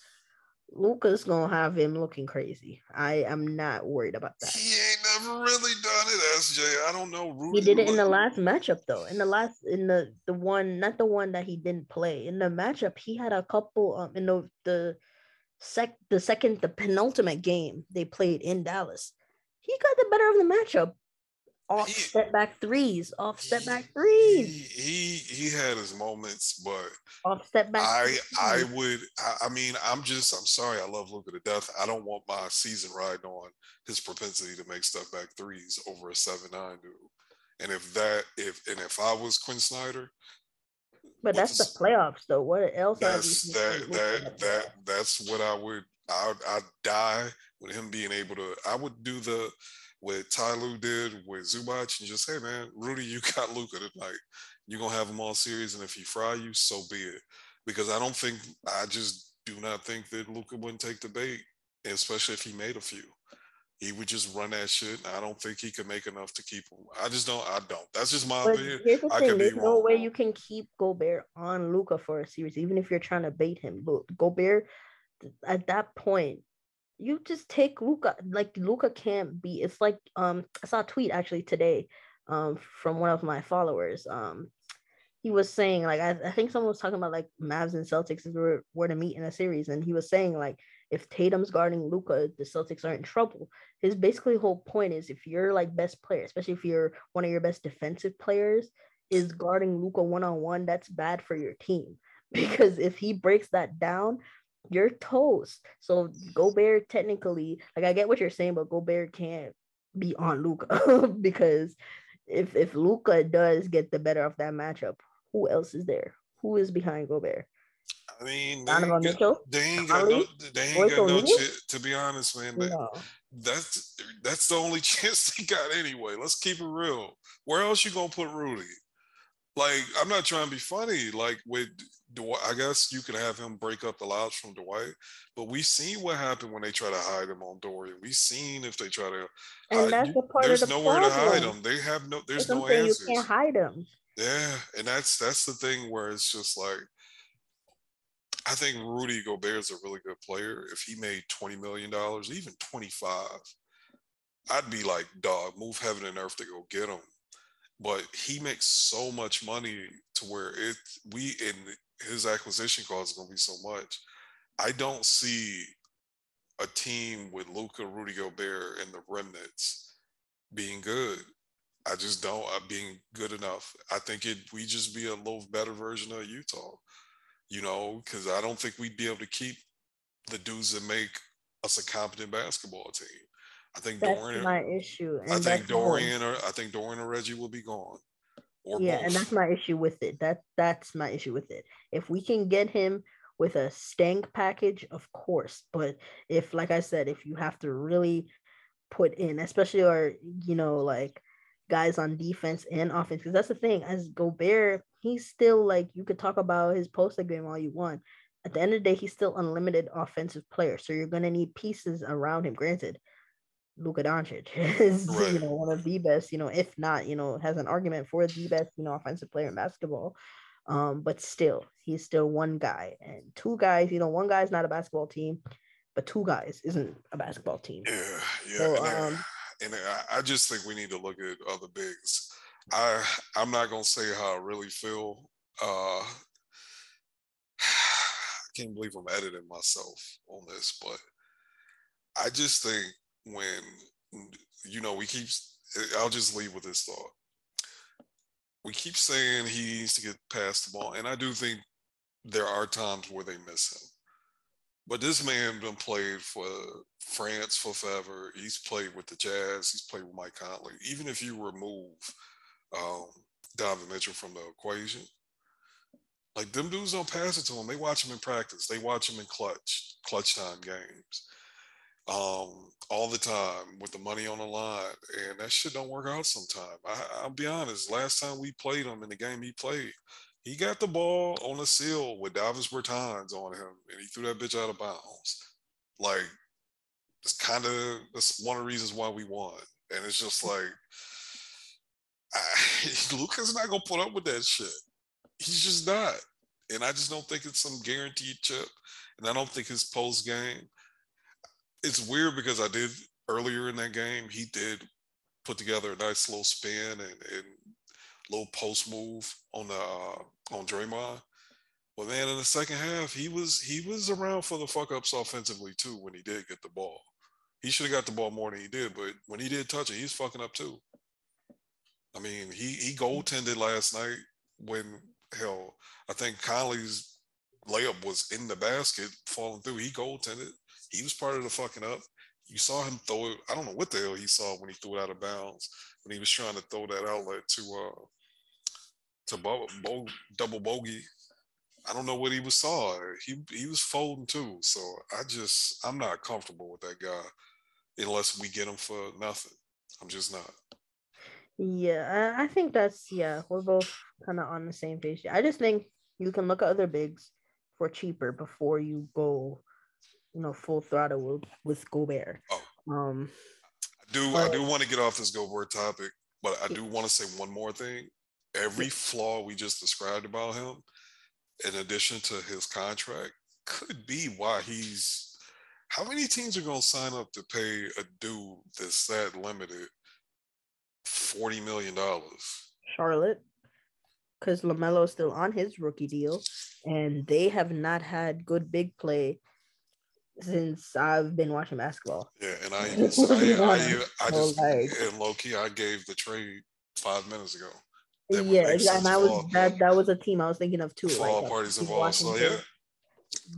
Luka's gonna have him looking crazy. I am not worried about that. Ain't never really done it, SJ. I don't know. Rudy he did it in the last matchup though. In the last in the the one, not the one that he didn't play. In the matchup, he had a couple um in the the sec the second the penultimate game they played in Dallas. He got the better of the matchup off he, step back threes, off step back threes. He, he, he had his moments, but off step back. I I would I, I, mean I'm just I'm sorry I love Luka to death. I don't want my season riding on his propensity to make step back threes over a seven nine dude. And if that if and if I was Quin Snyder. But that's the playoffs though. What else? That's that that that that's what I would I I'd die with him being able to I would do the what Ty Lue did with Zubac and just, hey man, Rudy, you got Luka tonight. You're gonna have him all series, and if he fry you, so be it. Because I don't think I just do not think that Luka wouldn't take the bait, especially if he made a few. He would just run that shit. I don't think he could make enough to keep him. I just don't. I don't. That's just my but opinion. Here's the I thing: There's no way you can keep Gobert on Luka for a series, even if you're trying to bait him. Look, Gobert, at that point, you just take Luka. Like Luka can't be. It's like um I saw a tweet actually today um from one of my followers. Um he was saying like I, I think someone was talking about like Mavs and Celtics were, were to meet in a series, and he was saying like if Tatum's guarding Luka, the Celtics are in trouble. His basically whole point is if you're like best player, especially if you're one of your best defensive players, is guarding Luka one on one, that's bad for your team because if he breaks that down, you're toast. So Gobert technically, like I get what you're saying, but Gobert can't be on Luka because if if Luka does get the better of that matchup, who else is there? Who is behind Gobert? I mean, they Donovan ain't got, they ain't got no, they ain't got no chance. To be honest, man, no. that's that's the only chance they got anyway. Let's keep it real. Where else you gonna put Rudy? Like, I'm not trying to be funny. Like with Dwight, I guess you could have him break up the louds from Dwight, but we've seen what happened when they try to hide him on Dorian. We've seen if they try to. And that's the part there's of the nowhere problem. to hide them. They have no. There's no answers. You can't hide them. Yeah, and that's that's the thing where it's just like. I think Rudy Gobert is a really good player. If he made twenty million dollars, even twenty five, I'd be like, dog, move heaven and earth to go get him but he makes so much money to where it we in his acquisition cost is going to be so much. I don't see a team with Luka, Rudy Gobert, and the remnants being good. I just don't uh, being good enough. I think it we just be a little better version of Utah, you know, because I don't think we'd be able to keep the dudes that make us a competent basketball team. I think that's Dorian. my issue. I think Dorian or I think Dorian or Reggie will be gone. Or yeah, both. and that's my issue with it. That that's my issue with it. If we can get him with a stank package, of course. But if, like I said, if you have to really put in, especially our, you know, like guys on defense and offense, because that's the thing. As Gobert, he's still like you could talk about his post game all you want. At the end of the day, he's still unlimited offensive player. So you're gonna need pieces around him. Granted, Luka Doncic is right. you know one of the best, you know, if not, you know, has an argument for the best, you know, offensive player in basketball. Um, but still, he's still one guy, and two guys. You know, one guy's not a basketball team, but two guys isn't a basketball team. Yeah, yeah. So, and, um, I, and I, I just think we need to look at other bigs. I I'm not gonna say how I really feel. Uh, I can't believe I'm editing myself on this, but I just think when you know we keep I'll just leave with this thought. We keep saying he needs to get past the ball, and I do think there are times where they miss him. But this man been played for France for forever. He's played with the Jazz. He's played with Mike Conley. Even if you remove um, Donovan Mitchell from the equation, like them dudes don't pass it to him. They watch him in practice. They watch him in clutch, clutch time games um, all the time with the money on the line, and that shit don't work out sometimes. I, will be honest. Last time we played him in the game he played, he got the ball on the seal with Davis Bertans on him, and he threw that bitch out of bounds. Like it's kind of that's one of the reasons why we won, and it's just like I, Luka's not gonna put up with that shit. He's just not, and I just don't think it's some guaranteed chip, and I don't think his post game it's weird because I did earlier in that game, he did put together a nice little spin and, and little post move on the uh, on Draymond. But man, in the second half, he was he was around for the fuck ups offensively too when he did get the ball. He should have got the ball more than he did, but when he did touch it, he's fucking up too. I mean, he he goaltended last night when hell, I think Conley's layup was in the basket falling through. He goaltended. He was part of the fucking up. You saw him throw it. I don't know what the hell he saw when he threw it out of bounds when he was trying to throw that outlet to uh to bo- bo- double bogey. I don't know what he was saw. He he was folding too. So I just I'm not comfortable with that guy unless we get him for nothing. I'm just not. Yeah, I think that's yeah. We're both kind of on the same page. I just think you can look at other bigs for cheaper before you go you know, full throttle with, with Gobert. Oh. Um, I do but, I do want to get off this Gobert topic, but I do want to say one more thing. Every flaw we just described about him, in addition to his contract, could be why he's. How many teams are going to sign up to pay a dude that's that limited forty million dollars? Charlotte, because Lamelo is still on his rookie deal, and they have not had good big play since I've been watching basketball. Yeah, and I, I, I, I, just like, and low key, I gave the trade five minutes ago. That yeah, exactly. And I was that that was a team I was thinking of too. For like, all parties involved. So yeah.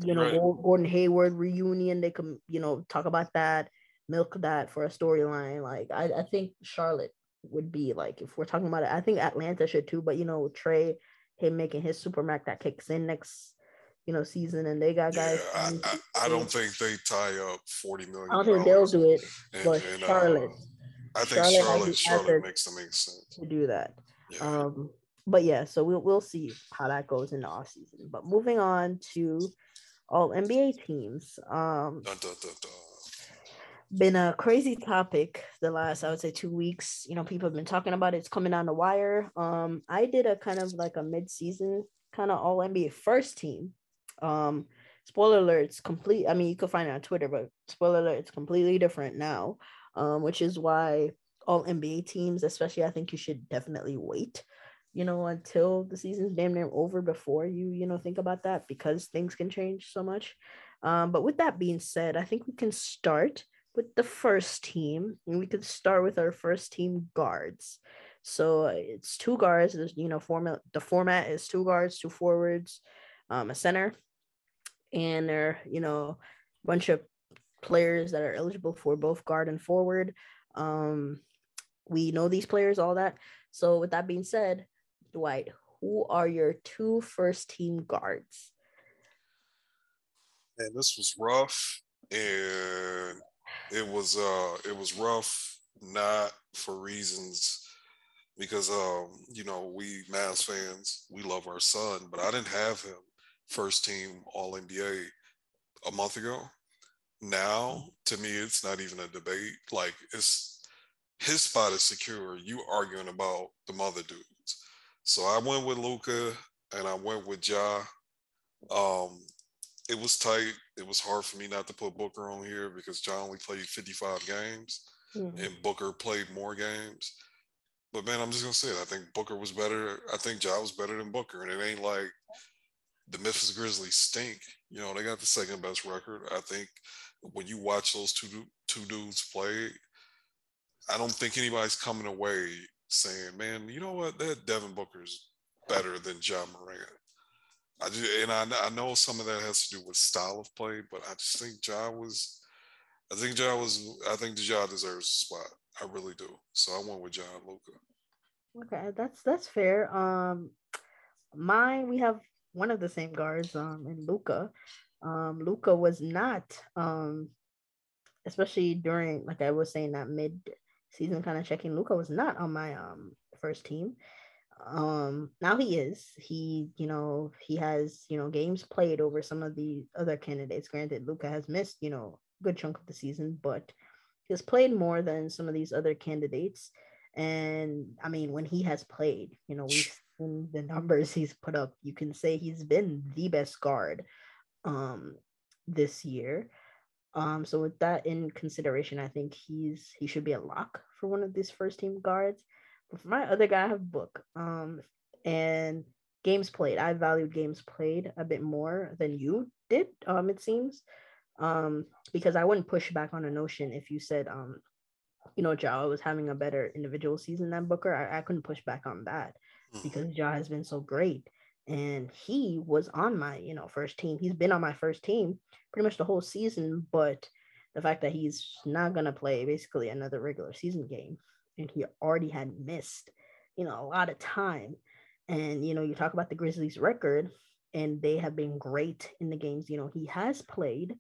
You know, right. Gordon Hayward reunion. They can, you know, talk about that, milk that for a storyline. Like I, I think Charlotte would be like if we're talking about it. I think Atlanta should too. But you know, Trae, him making his super mac that kicks in next you know, season, and they got guys. Yeah, I, I, I, don't think they tie up forty million. I don't think they'll do it, and, but and, uh, Charlotte. Uh, I think Charlotte, Charlotte, Charlotte makes them make sense to do that. Yeah. Um, but yeah, so we'll we'll see how that goes in the off season. But moving on to all NBA teams. Um, dun, dun, dun, been a crazy topic the last I would say two weeks. You know, people have been talking about it. It's coming on the wire. Um, I did a kind of like a mid season kind of all NBA first team um, spoiler alert, it's complete. I mean, you could find it on Twitter, but spoiler alert, it's completely different now. Um, which is why all NBA teams, especially, I think you should definitely wait, you know, until the season's damn near over before you, you know, think about that because things can change so much. Um, but with that being said, I think we can start with the first team, and we could start with our first team guards. So it's two guards. You know, format the format is two guards, two forwards, um, a center, and there are, you know a bunch of players that are eligible for both guard and forward. Um, we know these players, all that. So with that being said, Dwight, who are your two first team guards? And this was rough, and it was uh it was rough not for reasons because um you know we Mavs fans we love our son, but I didn't have him first team All NBA a month ago. Now, to me, it's not even a debate. Like it's his spot is secure. You arguing about the mother dudes. So I went with Luka and I went with Ja. Um, it was tight. It was hard for me not to put Booker on here because Ja only played 55 games mm-hmm. and Booker played more games. But man, I'm just gonna say it. I think Booker was better. I think Ja was better than Booker, and it ain't like the Memphis Grizzlies stink. You know, they got the second best record. I think when you watch those two two dudes play, I don't think anybody's coming away saying, "Man, you know what? That Devin Booker's better than Ja Morant." I just, and I, I know some of that has to do with style of play, but I just think Ja was, I think Ja was, I think Ja deserves a spot. I really do. So I went with John Luka. Okay, that's that's fair. Um, mine we have one of the same guards. Um, in Luka. Um, Luka was not. Um, especially during like I was saying that mid season kind of checking. Luka was not on my um first team. Um, now he is. He, you know, he has, you know, games played over some of the other candidates. Granted, Luka has missed, you know, good chunk of the season, but he has played more than some of these other candidates. And I mean, when he has played, you know, we've seen the numbers he's put up. You can say he's been the best guard um this year. Um, so with that in consideration, I think he's he should be a lock for one of these first team guards. But for my other guy, I have book. Um, and games played. I valued games played a bit more than you did. Um, it seems. Um, because I wouldn't push back on a notion if you said um, you know, Ja was having a better individual season than Booker. I, I couldn't push back on that. Because Ja has been so great. And he was on my, you know, first team. He's been on my first team pretty much the whole season, but the fact that he's not gonna play basically another regular season game and he already had missed, you know, a lot of time. And you know, you talk about the Grizzlies record, and they have been great in the games, you know, he has played.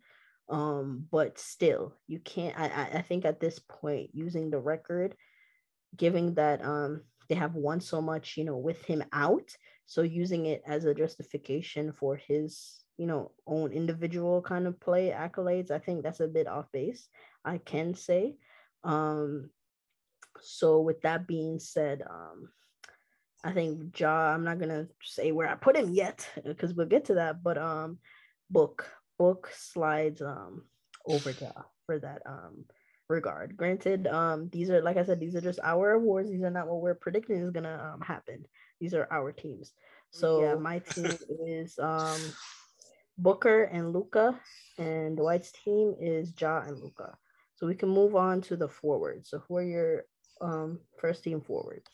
Um, but still, you can't I, I think at this point, using the record, giving that um they have won so much, you know, with him out. So using it as a justification for his, you know, own individual kind of play accolades, I think that's a bit off base. I can say. Um, so with that being said, um, I think Ja, I'm not gonna say where I put him yet because we'll get to that, but um, book book slides um over Ja for that um regard. Granted, um, these are like I said, these are just our awards. These are not what we're predicting is gonna um happen. These are our teams. So yeah, my team is um Booker and Luka, and Dwight's team is Ja and Luka. So we can move on to the forwards. So who are your um, first team forwards?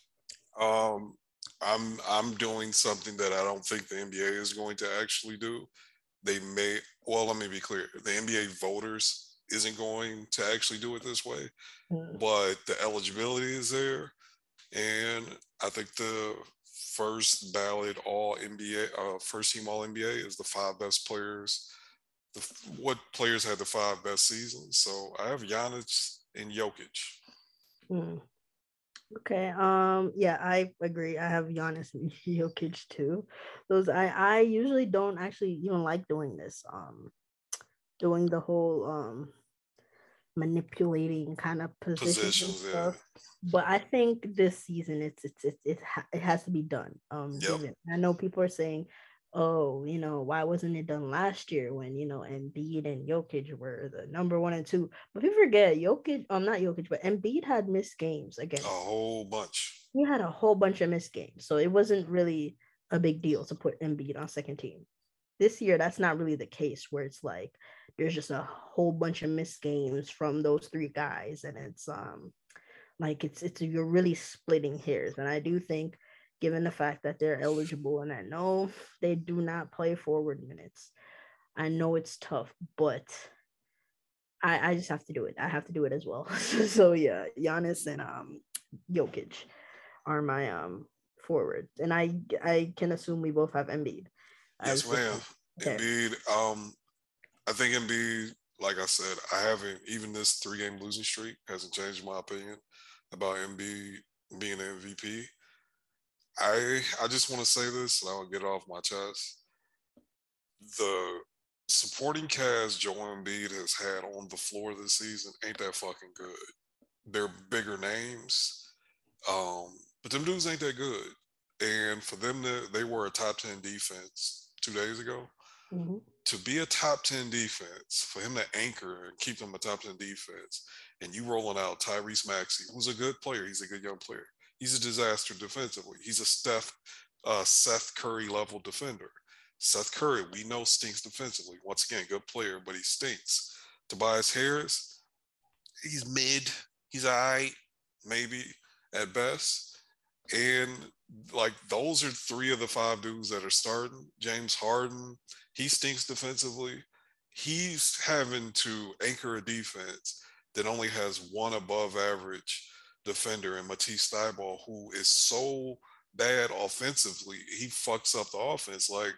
Um, I'm I'm doing something that I don't think the NBA is going to actually do. They may well let me be clear. The NBA voters isn't going to actually do it this way, mm. but the eligibility is there, and I think the first ballot All NBA, uh, first team All NBA is the five best players. The, what players had the five best seasons? So I have Giannis and Jokic. Mm. Okay. Um. Yeah, I agree. I have Giannis and Jokic too. Those I I usually don't actually even like doing this. Um, doing the whole um manipulating kind of positions. Yeah. But I think this season it's it's it's it, it has to be done. Um, yep. I know people are saying, oh, you know, why wasn't it done last year when, you know, Embiid and Jokic were the number one and two? But people forget Jokic, um, not Jokic, but Embiid had missed games again. A whole bunch. He had a whole bunch of missed games. So it wasn't really a big deal to put Embiid on second team. This year, that's not really the case where it's like there's just a whole bunch of missed games from those three guys. And it's um like it's it's you're really splitting hairs. And I do think given the fact that they're eligible. And I know they do not play forward minutes. I know it's tough, but I, I just have to do it. I have to do it as well. so yeah, Giannis and um Jokic are my um forwards. And I I can assume we both have Embiid. Yes, ma'am. Okay. Embiid, um, I think Embiid, like I said, I haven't even this three game losing streak hasn't changed my opinion about Embiid being an MVP. I I just want to say this, and I'll get off my chest. The supporting cast Joel Embiid has had on the floor this season ain't that fucking good. They're bigger names, um, but them dudes ain't that good. And for them to, they were a top 10 defense two days ago. Mhm. To be a top 10 defense, for him to anchor and keep them a top 10 defense, and you rolling out Tyrese Maxey, who's a good player, he's a good young player. He's a disaster defensively. He's a Steph, uh, Seth Curry level defender. Seth Curry, we know stinks defensively. Once again, good player, but he stinks. Tobias Harris, he's mid. He's all right, maybe at best. And like those are three of the five dudes that are starting. James Harden, he stinks defensively. He's having to anchor a defense that only has one above average defender in Matisse Thybulle, who is so bad offensively, he fucks up the offense. Like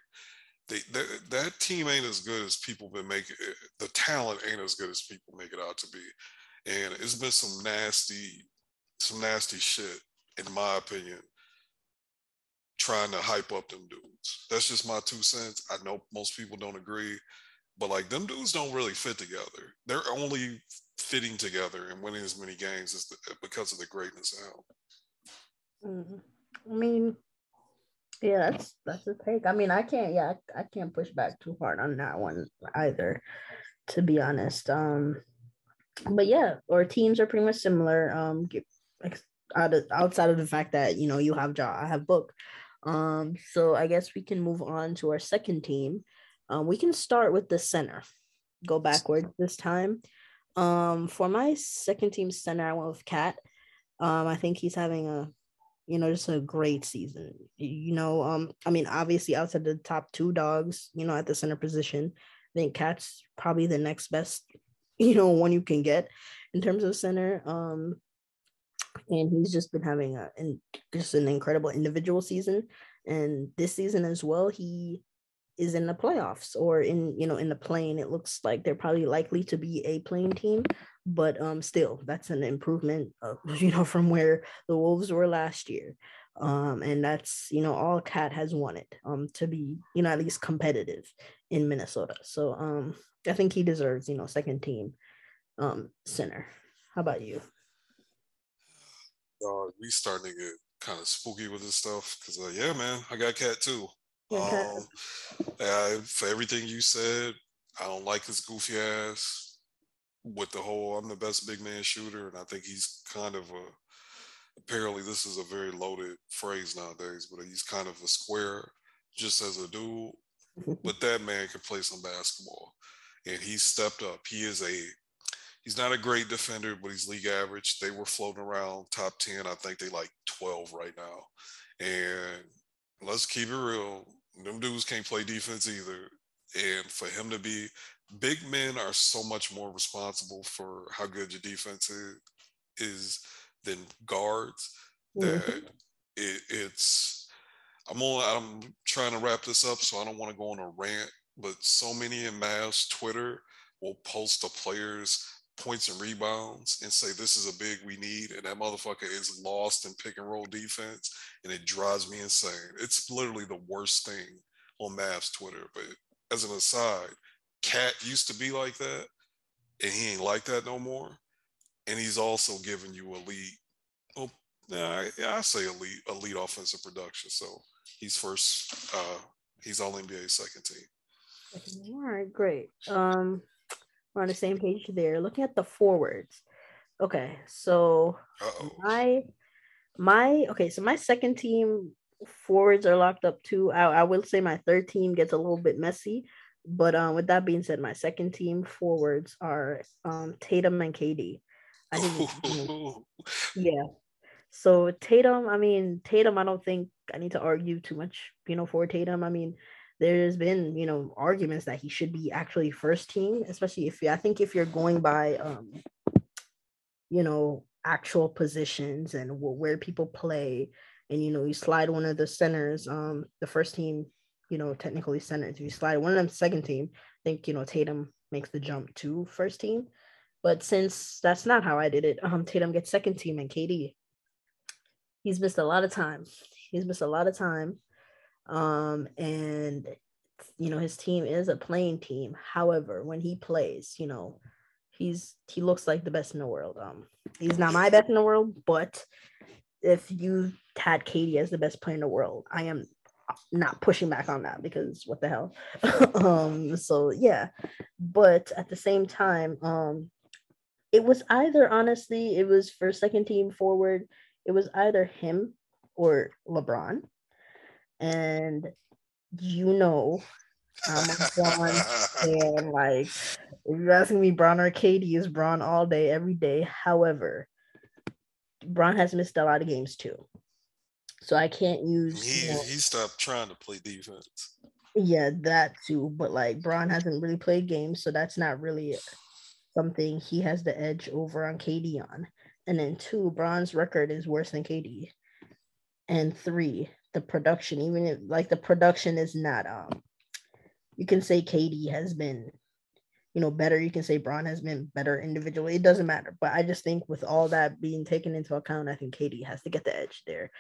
they, that, that team ain't as good as people been making. The talent ain't as good as people make it out to be. And it's been some nasty, some nasty shit, in my opinion, trying to hype up them dudes. That's just my two cents. I know most people don't agree, but like them dudes don't really fit together. They're only fitting together and winning as many games as the, because of the greatness now. Mhm. I mean, yeah, that's that's a take. I mean, I can't. Yeah, I, I can't push back too hard on that one either, to be honest. Um, but yeah, our teams are pretty much similar. Um, get- out of, outside of the fact that you know you have Ja, I have Book. Um, so I guess we can move on to our second team. Um, we can start with the center. Go backward this time. Um, for my second team center, I went with Cat. Um, I think he's having a you know, just a great season. You know, um, I mean, obviously outside the top two dogs, you know, at the center position, I think Cat's probably the next best, you know, one you can get in terms of center. Um, and he's just been having a just an incredible individual season. And this season as well, he is in the playoffs or in you know in the plane. It looks like they're probably likely to be a play-in team, but um, still that's an improvement, of, you know, from where the Wolves were last year. Um, and that's you know all Cat has wanted um to be you know at least competitive in Minnesota. So um I think he deserves you know second team um center. How about you? Uh, we starting to get kind of spooky with this stuff because, uh, yeah, man, I got cat too. Yeah, Um, I, for everything you said, I don't like his goofy ass with the whole I'm the best big man shooter. And I think he's kind of a, apparently, this is a very loaded phrase nowadays, but he's kind of a square just as a dude. But that man can play some basketball and he stepped up. He is a, he's not a great defender, but he's league average. They were floating around top 10. I think they like 12 right now. And let's keep it real. Them dudes can't play defense either. And for him to be big men are so much more responsible for how good your defense is, is than guards that Mhm. it, it's I'm on I'm trying to wrap this up so I don't want to go on a rant, but so many in Mavs Twitter will post the players points and rebounds and say this is a big we need and that motherfucker is lost in pick and roll defense and it drives me insane. It's literally the worst thing on Mavs Twitter. But as an aside, Cat used to be like that, and he ain't like that no more. And he's also giving you elite. Well, yeah, I, yeah, I say elite, elite offensive production. So he's first. Uh, he's all NBA second team. All right, great. Um, we're on the same page there. Looking at the forwards. Okay, so Uh oh. my my okay, so my second team forwards are locked up too. I, I will say my third team gets a little bit messy, but um, with that being said, my second team forwards are um Tatum and KD. I think, yeah. So Tatum, I mean Tatum, I don't think I need to argue too much, you know, for Tatum. I mean, there's been, you know, arguments that he should be actually first team, especially if you, I think if you're going by um you know, actual positions and wh- where people play. And, you know, you slide one of the centers, um, the first team, you know, technically centers. You slide one of them second team, I think, you know, Tatum makes the jump to first team. But since that's not how I did it, um, Tatum gets second team and KD. He's missed a lot of time. He's missed a lot of time. Um, and you know, his team is a play-in team. However, when he plays, you know, he's he looks like the best in the world. Um, he's not my best in the world, but if you had KD as the best player in the world. I am not pushing back on that because what the hell. um, so yeah, but at the same time, um, it was either honestly, it was for second team forward, it was either him or LeBron. And you know, I'm a Bron fan. Like, if you're asking me, Bron or KD is Bron all day, every day. However, Bron has missed a lot of games too. So I can't use. He, you know, he stopped trying to play defense. Yeah, that too. But like, Bron hasn't really played games. So that's not really something he has the edge over on KD on. And then two, Bron's record is worse than KD. And three, the production, even if like the production is not um you can say KD has been, you know, better. You can say Bron has been better individually. It doesn't matter. But I just think with all that being taken into account, I think KD has to get the edge there.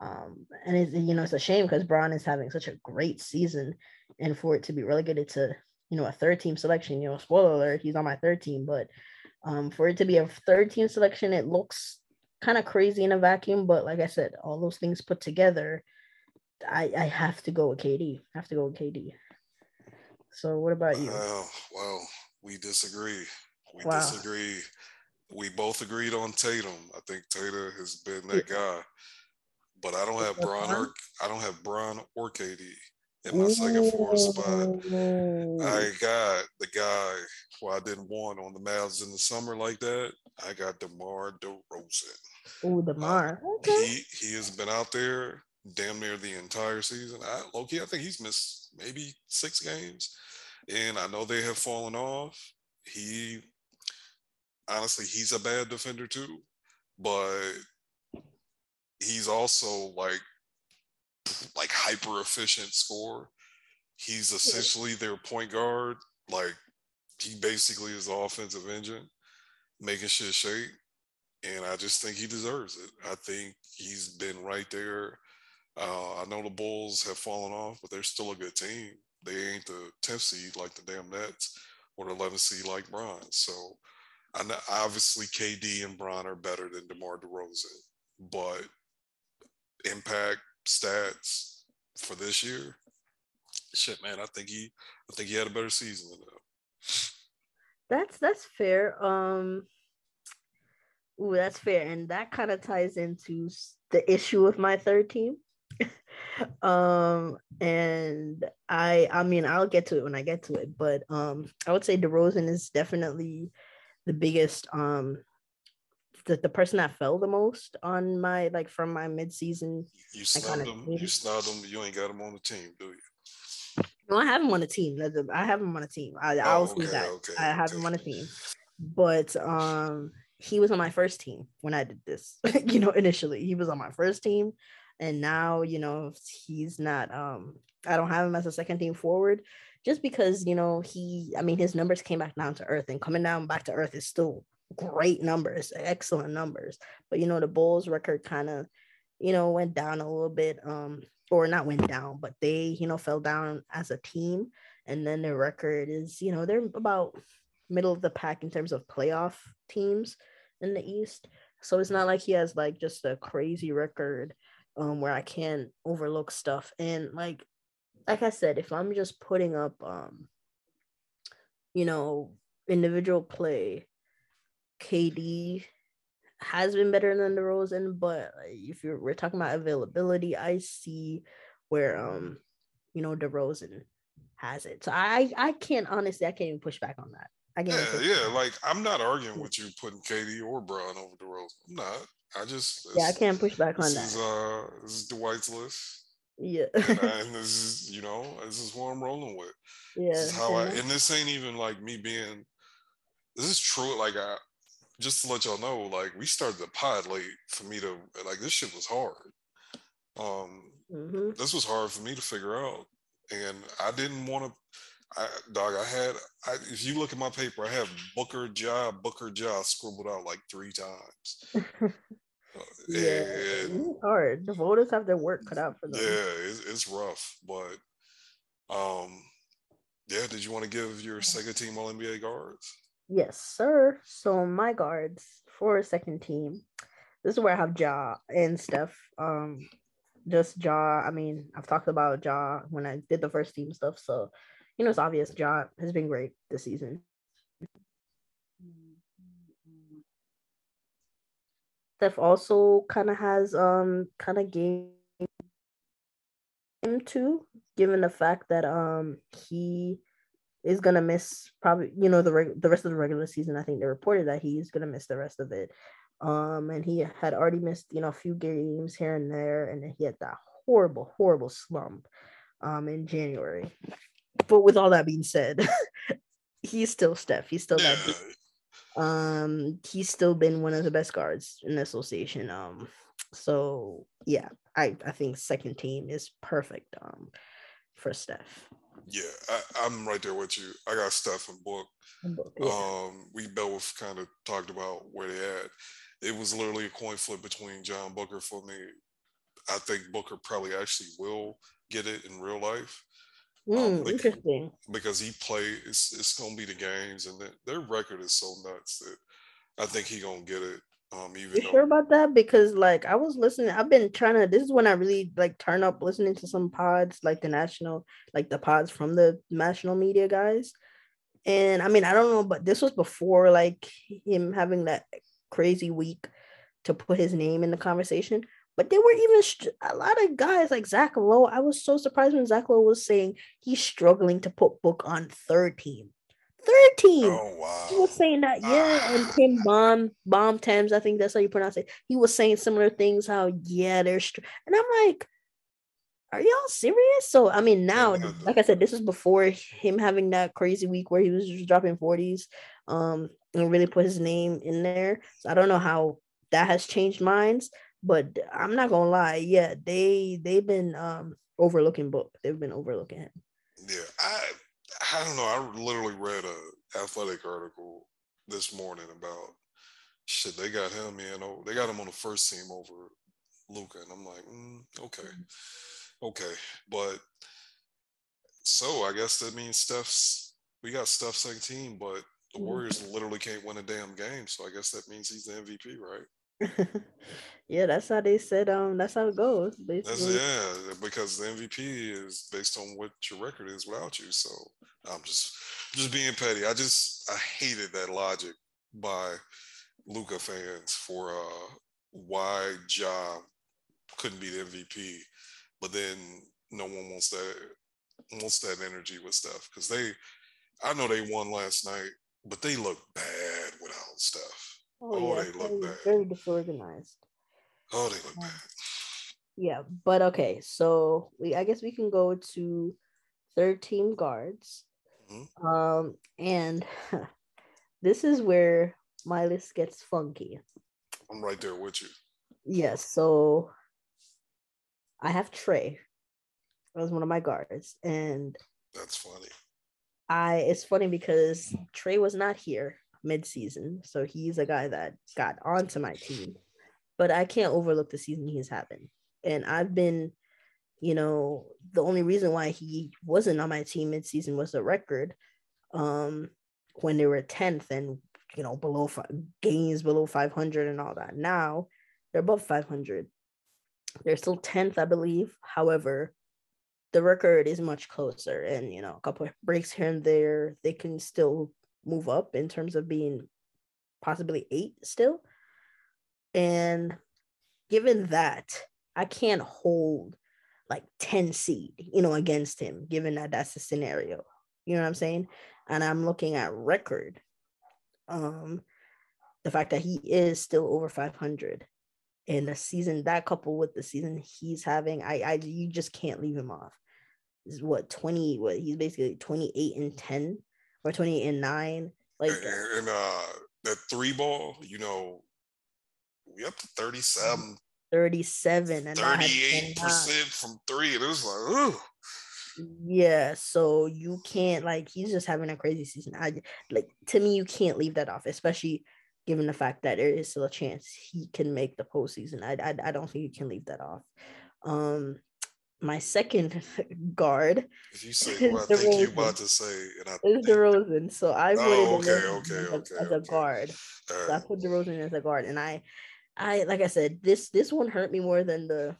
Um, and it's you know it's a shame because Bron is having such a great season, and for it to be relegated to you know a third team selection, you know, spoiler alert, he's on my third team, but um, for it to be a third team selection, it looks kind of crazy in a vacuum. But like I said, all those things put together, I I have to go with KD. I have to go with KD. So what about you? Well, well, we disagree. We wow. disagree. We both agreed on Tatum. I think Tatum has been that guy. But I don't have Bron or I don't have Bron or KD in my second four spot. I got the guy who I didn't want on the Mavs in the summer like that. I got DeMar DeRozan. Oh, DeMar. Uh, okay. He he has been out there damn near the entire season. I Loki, I think he's missed maybe six games. And I know they have fallen off. He honestly, he's a bad defender too, but he's also like like hyper efficient score. He's essentially their point guard. Like he basically is the offensive engine, making shit shake. And I just think he deserves it. I think he's been right there uh, I know the Bulls have fallen off, but they're still a good team. They ain't the 10th seed like the damn Nets or the 11th seed like Bron. So I know, obviously KD and Bron are better than DeMar DeRozan, but impact stats for this year, shit, man, I think he, I think he had a better season than. That's that's fair. Um, ooh, that's fair, and that kind of ties into the issue with my third team um and i i mean i'll get to it when i get to it but um i would say DeRozan is definitely the biggest um the, the person that fell the most on my like from my midseason. You snubbed him. You snubbed him. You ain't got him on the team, do you? No, I have him on a team. I have him on a team. I, oh, I'll okay, that. Okay, I have him on a team. But um he was on my first team when I did this. you know, initially he was on my first team and now you know he's not um i don't have him as a second team forward just because you know he i mean his numbers came back down to earth and coming down back to earth is still great numbers excellent numbers. But you know the bulls record kind of you know went down a little bit um or not went down but they you know fell down as a team. And then their record is you know they're about middle of the pack in terms of playoff teams in the east. So it's not like he has like just a crazy record um where I can't overlook stuff. And like like I said if I'm just putting up um you know individual play KD has been better than DeRozan but if you're we're talking about availability I see where um you know DeRozan has it so I I can't honestly I can't even push back on that I can't yeah yeah like I'm not arguing with you putting KD or Bron over DeRozan I'm not I just yeah, I can't push back on that. Is, uh, this is Dwight's list. Yeah, and, and, this is you know this is what I'm rolling with. Yeah, this is how I and this ain't even like me being. This is true. Like I, just to let y'all know, like we started the pod late for me to like this shit was hard. Um, mm-hmm. this was hard for me to figure out, and I didn't want to. I, dog, I had. I, if you look at my paper, I have Booker Ja, Booker Ja scribbled out like three times. yeah, it's hard. The voters have their work cut out for them. Yeah, it's, it's rough, but um, yeah. Did you want to give your second team All NBA guards? Yes, sir. So my guards for second team, this is where I have Ja and Steph. Um, just Ja. I mean, I've talked about Ja when I did the first team stuff, so you know it's obvious. Ja has been great this season. Steph also kind of has um kind of game him too, given the fact that um he is gonna miss probably you know the reg- the rest of the regular season. I think they reported that he's gonna miss the rest of it. Um, and he had already missed you know a few games here and there, and then he had that horrible, horrible slump um in January. But with all that being said, he's still Steph. He's still that. Um, he's still been one of the best guards in the association. Um, so yeah, I I think second team is perfect. Um, for Steph. Yeah, I, am right there with you. I got Steph and Book. Book yeah. Um, we both kind of talked about where they at. It was literally a coin flip between John Booker for me. I think Booker probably actually will get it in real life. Mm, um, interesting. Because he played, it's, it's going to be the games, and the, their record is so nuts that I think he going to get it. Um, even you though- sure about that? Because like I was listening, I've been trying to. This is when I really like turn up listening to some pods, like the national, like the pods from the national media guys. And I mean, I don't know, but this was before like him having that crazy week to put his name in the conversation. But there were even a lot of guys like Zach Lowe. I was so surprised when Zach Lowe was saying he's struggling to put Book on third team. Third team. Oh wow. He was saying that, yeah, and Tim Bomb, Bontemps, I think that's how you pronounce it. He was saying similar things, how yeah, they're str-. and I'm like, are y'all serious? So I mean, now, like I said, this is before him having that crazy week where he was just dropping 40s, um, and really put his name in there. So I don't know how that has changed minds, but I'm not gonna lie, yeah, they they've been um overlooking book. They've been overlooking him. Yeah, I I don't know. I literally read a athletic article this morning about shit. They got him in. Oh, they got him on the first team over Luka, and I'm like, mm, okay, okay. But so I guess that means Steph's. We got Steph's second team, but the mm. Warriors literally can't win a damn game. So I guess that means he's the MVP, right? yeah, that's how they said. Um, that's how it goes. Basically. That's, yeah, because the MVP is based on what your record is without you. So I'm just just being petty. I just I hated that logic by Luka fans for uh why Ja couldn't be the MVP, but then no one wants that wants that energy with Steph because they I know they won last night, but they look bad without Steph. Oh, oh yeah, they look very, bad. Very disorganized. Oh, they look bad. Yeah, but okay. So we, I guess we can go to third team guards. Mm-hmm. Um, and this is where my list gets funky. I'm right there with you. Yes. So I have Trae as one of my guards, and that's funny. I it's funny because Trae was not here mid-season. So he's a guy that got onto my team. But I can't overlook the season he's having. And I've been, you know, the only reason why he wasn't on my team mid-season was the record. Um, when they were 10th and you know below five, gains below 500 and all that. Now they're above 500. They're still 10th, I believe. However, the record is much closer, and you know, a couple of breaks here and there, they can still move up in terms of being possibly eight still. And given that, I can't hold like 10 seed, you know, against him, given that that's the scenario. You know what I'm saying? And I'm looking at record. Um, the fact that he is still over 500 and the season that couple with the season he's having, I, I, you just can't leave him off. Is what 20, what he's basically 28 and 10 or 28 and 9 like and, and uh that three ball you know we up to 37 37 and 38 percent from three and it was like ooh. Yeah so you can't like he's just having a crazy season. I like to me you can't leave that off especially given the fact that there is still a chance he can make the postseason. I i, I don't think you can leave that off. Um my second guard. If you say what I think you're about to say, and I is DeRozan. So I put oh, okay, okay, as, okay, as a guard. Right. So I put DeRozan as a guard, and I, I like I said, this this one hurt me more than the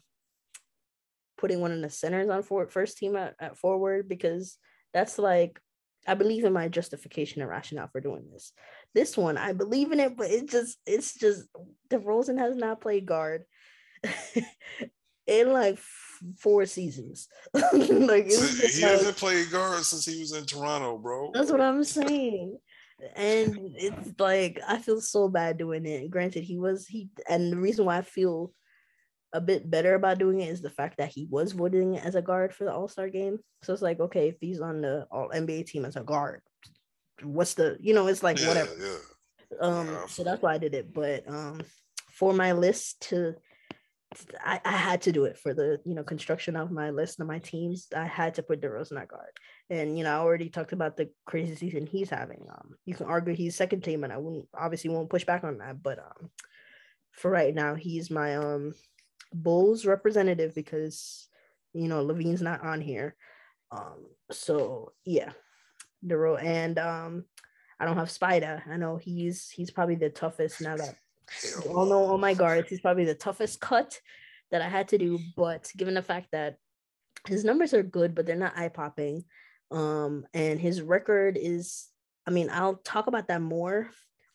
putting one of the centers on forward first team at, at forward because that's like I believe in my justification and rationale for doing this. This one, I believe in it, but it just it's just DeRozan has not played guard in like four seasons. like he hasn't played guard since he was in Toronto, bro. That's what I'm saying. And it's like I feel so bad doing it. Granted, he was he and the reason why I feel a bit better about doing it is the fact that he was voting as a guard for the All Star game. So it's like, okay, if he's on the All NBA team as a guard, what's the you know? It's like yeah, whatever. Yeah. Um, yeah, so that's why I did it. But um, for my list to, I, I had to do it for the you know construction of my list of my teams. I had to put DeRozan at guard, and you know I already talked about the crazy season he's having. Um, you can argue he's second team, and I wouldn't obviously won't push back on that, but um, for right now he's my um Bulls representative because you know LaVine's not on here. Um, so yeah, row and um, I don't have Spider. I know he's he's probably the toughest now that you all know all my guards. He's probably the toughest cut that I had to do. But given the fact that his numbers are good, but they're not eye popping, um, and his record is, I mean, I'll talk about that more,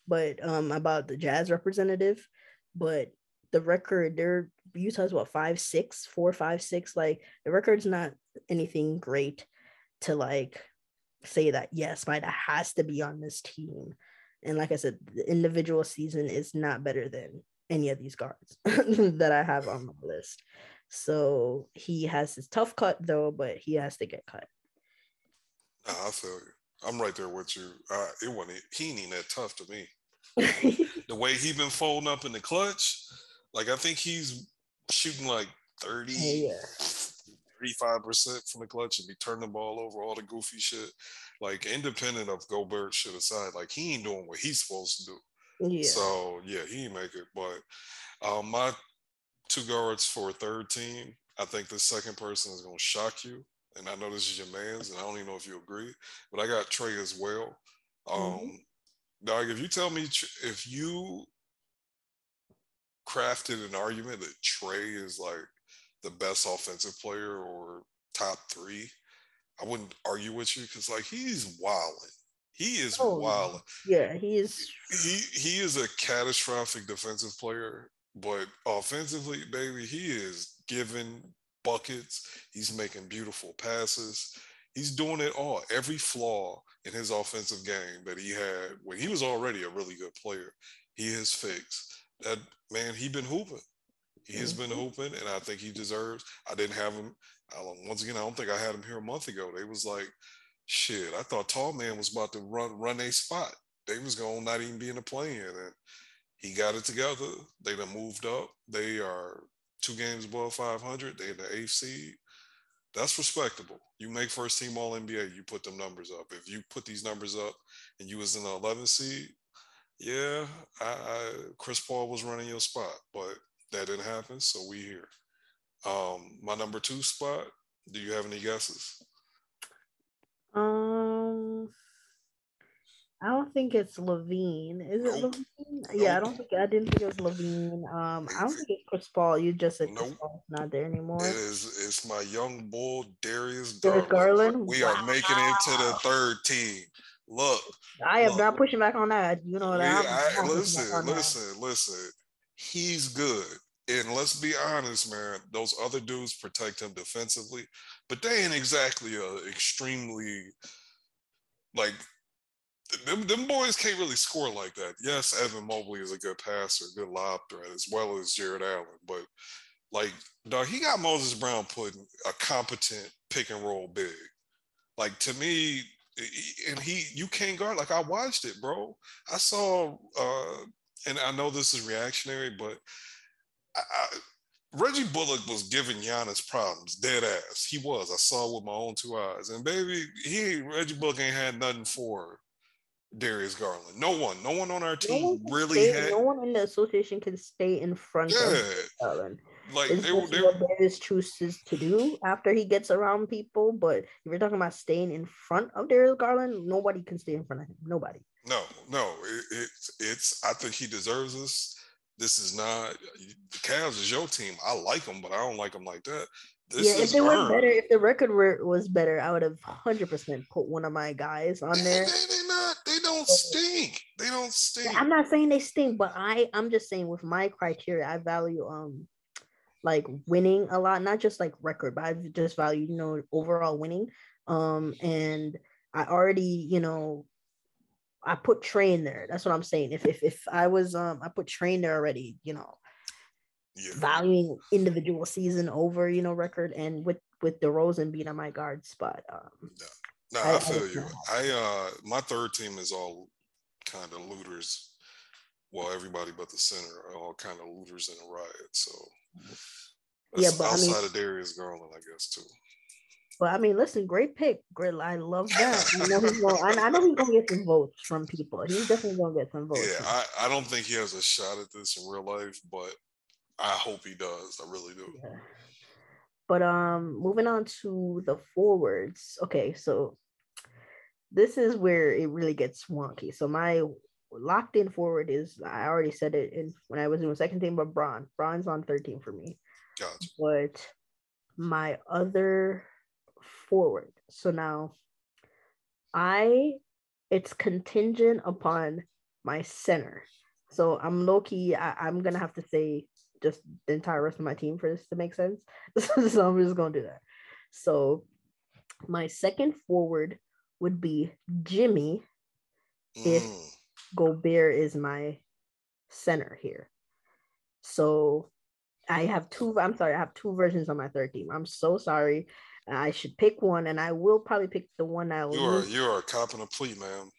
but um, about the Jazz representative, but the record, their Utah's what five, six, four, five, six. Like the record's not anything great to like say that yes, Spider has to be on this team. And like I said, the individual season is not better than any of these guards that I have on my list. So he has his tough cut though, but he has to get cut. I feel you. I'm right there with you. Uh, it wasn't. He ain't that tough to me. the way he been folding up in the clutch, like I think he's shooting like 30, yeah. 35% from the clutch and be turning the ball over, all the goofy shit. Like independent of Gobert shit aside, like he ain't doing what he's supposed to do. Yeah. So yeah, he make it. But um, my two guards for a third team, I think the second person is gonna shock you. And I know this is your man's, and I don't even know if you agree, but I got Trae as well. Mm-hmm. Um, mm-hmm. Dog, if you tell me if you crafted an argument that Trae is like the best offensive player or top three, I wouldn't argue with you because like he's wilding. He is oh, wild. Yeah, he is. He he is a catastrophic defensive player, but offensively, baby, he is giving buckets. He's making beautiful passes. He's doing it all. Every flaw in his offensive game that he had when he was already a really good player, he has fixed that man, he been hooping. He has been mm-hmm. hooping, and I think he deserves. I didn't have him. I once again, I don't think I had him here a month ago. They was like, shit. I thought Tall Man was about to run run a spot. They was going to not even be in the play-in, and he got it together. They done moved up. They are two games above 500. They in the eighth seed. That's respectable. You make first team All NBA. You put them numbers up. If you put these numbers up, and you was in the 11th seed, yeah, I, I, Chris Paul was running your spot, but that didn't happen. So we here. Um, my number two spot. Do you have any guesses? Um, I don't think it's LaVine. Is it nope. LaVine? Nope. Yeah, I don't think I didn't think it was LaVine. Um, I don't think it's Chris Paul. You just said nope. Not there anymore. It is. It's my young bull Darius Garland. Garland. We wow. are making it to the third team. Look, I am look. not pushing back on that. You know that. Yeah, I, listen, listen, that. listen. He's good, and let's be honest, man. Those other dudes protect him defensively, but they ain't exactly a extremely like them, them boys can't really score like that. Yes, Evan Mobley is a good passer, good lob threat, as well as Jarrett Allen. But like, dog, he got Moses Brown putting a competent pick and roll big. Like to me, and he you can't guard like I watched it, bro. I saw uh and I know this is reactionary, but I, I, Reggie Bullock was giving Giannis problems, dead ass. He was. I saw with my own two eyes. And baby, he Reggie Bullock ain't had nothing for Darius Garland. No one, no one on our team no really stay, had. No one in the association can stay in front yeah. of Garland. Like it's they, what Darius chooses to do after he gets around people. But if you're talking about staying in front of Darius Garland, nobody can stay in front of him. Nobody. No, no, it, it's it's. I think he deserves this. This is not the Cavs is your team. I like them, but I don't like them like that. This yeah, if they were better, if the record were, was better, I would have hundred percent put one of my guys on there. They, they not. They don't stink. They don't stink. I'm not saying they stink, but I I'm just saying with my criteria, I value um like winning a lot, not just like record, but I just value you know overall winning. Um, and I already you know I put train there. That's what I'm saying. If if if I was um I put train there already, you know, yeah. valuing individual season over you know record and with with DeRozan being on my guard spot. Um, no, I, I feel I, you. I uh my third team is all kind of looters. Well, everybody but the center are all kind of looters in a riot. So yeah, but outside I mean, of Darius Garland, I guess too. But I mean, listen, great pick, Grill. I love that. You know he's going. I, know he's gonna get some votes from people. He's definitely gonna get some votes. Yeah, I, I don't think he has a shot at this in real life, but I hope he does. I really do. Yeah. But um, moving on to the forwards. Okay, so this is where it really gets wonky. So my locked in forward is I already said it in when I was doing second team, but Bron. Bron's on 13 for me. Gotcha. But my other forward. So now I it's contingent upon my center. So I'm low key, I, am gonna have to say just the entire rest of my team for this to make sense. so I'm just gonna do that. So my second forward would be Jimmy if mm. Gobert is my center here. So I have two, I'm sorry, I have two versions on my third team. I'm so sorry. I should pick one, and I will probably pick the one I will. You are you are copping a plea, man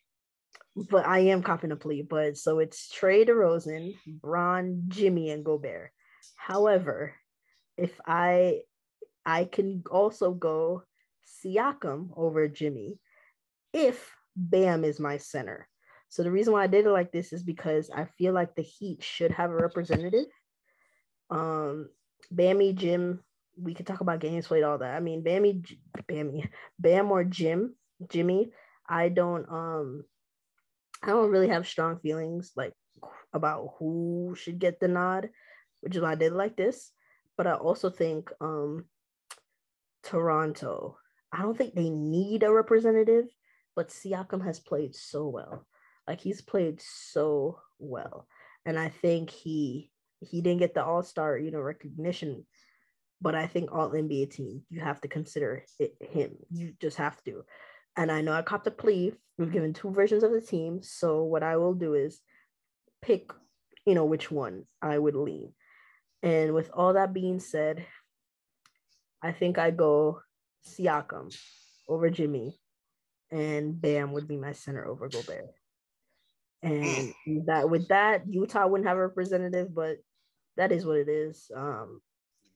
but I am copping a plea. But so it's Trae DeRozan, Bron, Jimmy, and Gobert. However, if I I can also go Siakam over Jimmy if Bam is my center. So the reason why I did it like this is because I feel like the Heat should have a representative. Um, Bammy, Jim, we could talk about games played, all that. I mean, Bammy, Bammy, Bam or Jim, Jimmy. I don't um I don't really have strong feelings like about who should get the nod, which is why I did like this. But I also think um Toronto, I don't think they need a representative, but Siakam has played so well. Like he's played so well. And I think he he didn't get the all-star, you know, recognition, but I think all NBA team, you have to consider it, him. You just have to and I know I copped a plea. We've given two versions of the team. So what I will do is pick, you know, which one I would lean. And with all that being said, I think I go Siakam over Jimmy, and Bam would be my center over Gobert. And that with that, Utah wouldn't have a representative, but that is what it is. Um,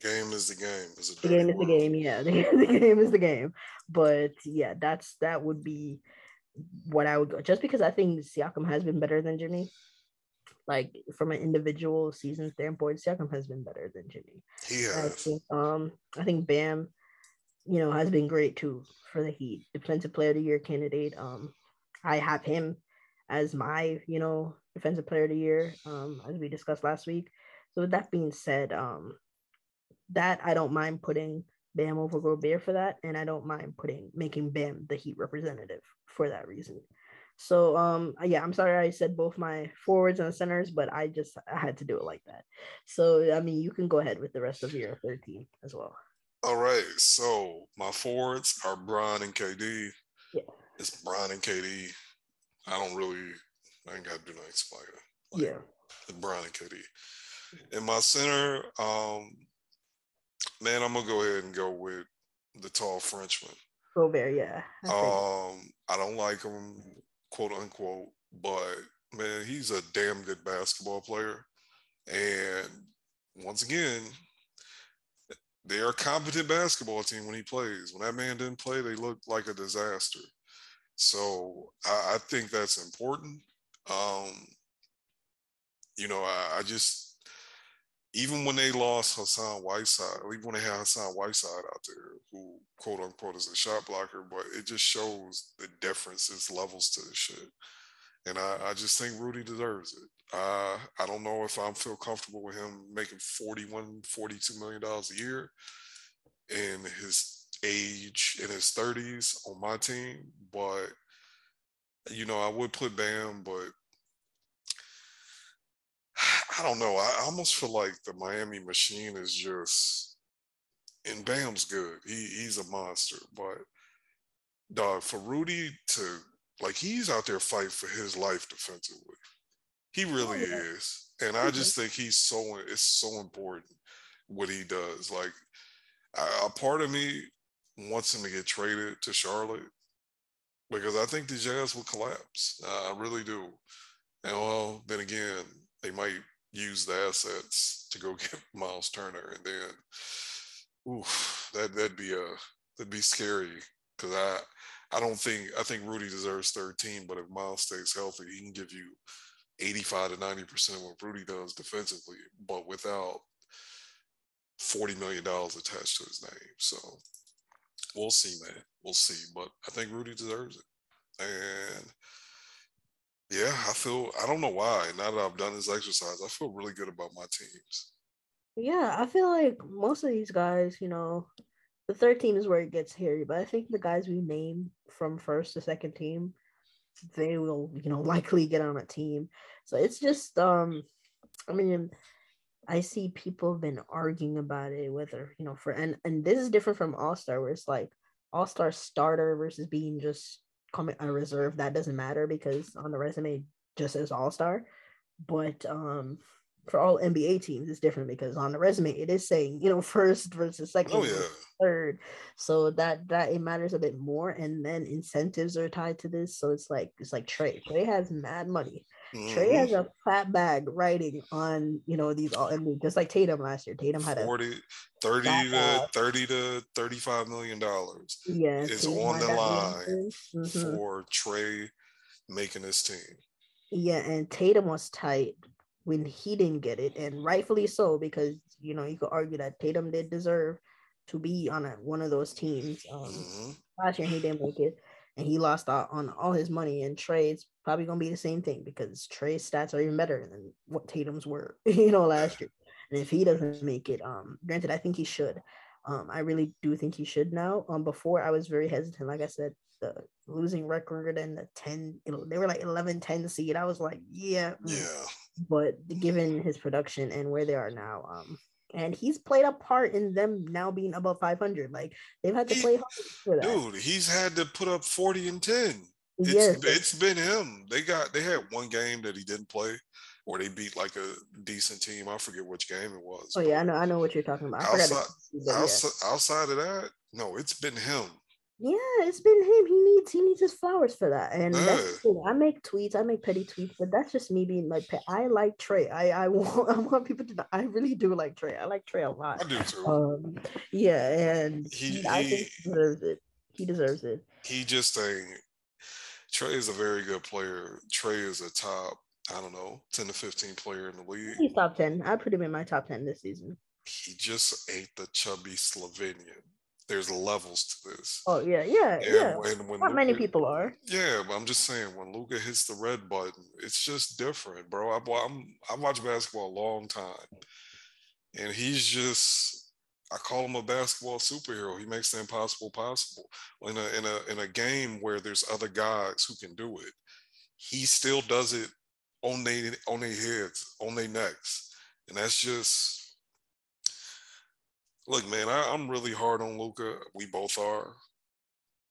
game is the game. Is the game is the game. Yeah, the, the game is the game. But yeah, that's that would be what I would go. Just because I think Siakam has been better than Jimmy. Like from an individual season standpoint, Siakam has been better than Jimmy. He has. I think, um, I think Bam, you know, has been great too for the Heat. Defensive Player of the Year candidate. Um, I have him as my, you know, Defensive Player of the Year. Um, as we discussed last week. So with that being said, um, that I don't mind putting Bam over Gobert for that, and I don't mind putting making Bam the Heat representative for that reason. So um yeah, I'm sorry I said both my forwards and centers, but I just I had to do it like that. So I mean you can go ahead with the rest of your 13 as well. All right. So my forwards are Bron and KD. Yeah. It's Bron and KD. I don't really I ain't gotta do nothing explain. Like, yeah. Bron and KD. In my center, um, Man, I'm gonna go ahead and go with the tall Frenchman. Gobert, yeah. I um, I don't like him, quote unquote, but man, he's a damn good basketball player. And once again, they're a competent basketball team when he plays. When that man didn't play, they looked like a disaster. So I, I think that's important. Um, you know, I, I just even when they lost Hassan Whiteside, even when they had Hassan Whiteside out there, who quote unquote is a shot blocker, but it just shows the differences levels to the shit. and I, I just think Rudy deserves it. Uh, I don't know if I feel comfortable with him making 41, 42 million dollars a year in his age in his 30s on my team, but you know, I would put Bam, but I don't know. I almost feel like the Miami machine is just and Bam's good. He he's a monster, but dog for Rudy to like he's out there fighting for his life defensively. He really oh, yeah. is. And I just think he's so it's so important what he does. Like a part of me wants him to get traded to Charlotte because I think the Jazz will collapse. Uh, I really do. And well, then again, they might use the assets to go get Miles Turner, and then, oof, that that'd be a that'd be scary because I I don't think I think Rudy deserves 13, but if Miles stays healthy, he can give you 85 to 90 percent of what Rudy does defensively, but without 40 million dollars attached to his name. So we'll see, man. We'll see. But I think Rudy deserves it. And yeah, I feel I don't know why. Now that I've done this exercise, I feel really good about my teams. Yeah, I feel like most of these guys, you know, the third team is where it gets hairy, but I think the guys we name from first to second team, they will, you know, likely get on a team. So it's just um I mean I see people have been arguing about it, whether you know for and and this is different from All Star, where it's like All Star starter versus being just coming a reserve. That doesn't matter because on the resume just says All Star. But um, for all NBA teams, it's different because on the resume it is saying you know first versus second, oh, yeah. third. So that that it matters a bit more, and then incentives are tied to this. So it's like it's like Trae. Trae has mad money. Mm-hmm. Trae has a fat bag writing on, you know, these all just like Tatum last year. Tatum had 40, 30 to 30 to 35 million dollars. Yeah, is on the line mm-hmm. for Trae making this team. Yeah, and Tatum was tight when he didn't get it, and rightfully so, because you know, you could argue that Tatum did deserve to be on a, one of those teams. Um, mm-hmm. Last year he didn't make it and he lost out on all his money in trades. Probably gonna be the same thing because Trae's stats are even better than what Tatum's were, you know, last year. And if he doesn't make it, um, granted, I think he should. Um, I really do think he should now. Um, before I was very hesitant. Like I said, the losing record and the 10, they were like 11, 10 seed. I was like, yeah. Mm. Yeah. But given his production and where they are now, um, and he's played a part in them now being above 500. Like they've had to he, play hard for that. Dude, he's had to put up 40 and 10. It's, yes. it's been him. They got they had one game that he didn't play, or they beat like a decent team. I forget which game it was. Oh yeah, I know I know what you're talking about. Outside, outside, outside of that, no, it's been him. Yeah, it's been him. He needs he needs his flowers for that. And yeah. that's I make tweets, I make petty tweets, but that's just me being like I like Trae. I I want I want people to know I really do like Trae. I like Trae a lot. I do too. Um, yeah, and he, he I think he deserves it. He deserves it. He just a Trae is a very good player. Trae is a top, I don't know, 10 to 15 player in the league. He's top 10. I put him in my top 10 this season. He just ate the chubby Slovenian there's levels to this. Oh yeah, yeah, and yeah. When Not Luka, many people are. Yeah, but I'm just saying when Luka hits the red button, it's just different, bro. I, I'm I watch basketball a long time, and he's just. I call him a basketball superhero. He makes the impossible possible. In a in a in a game where there's other guys who can do it, he still does it on their on their heads, on their necks, and that's just Look, man, I, am really hard on Luka. We both are,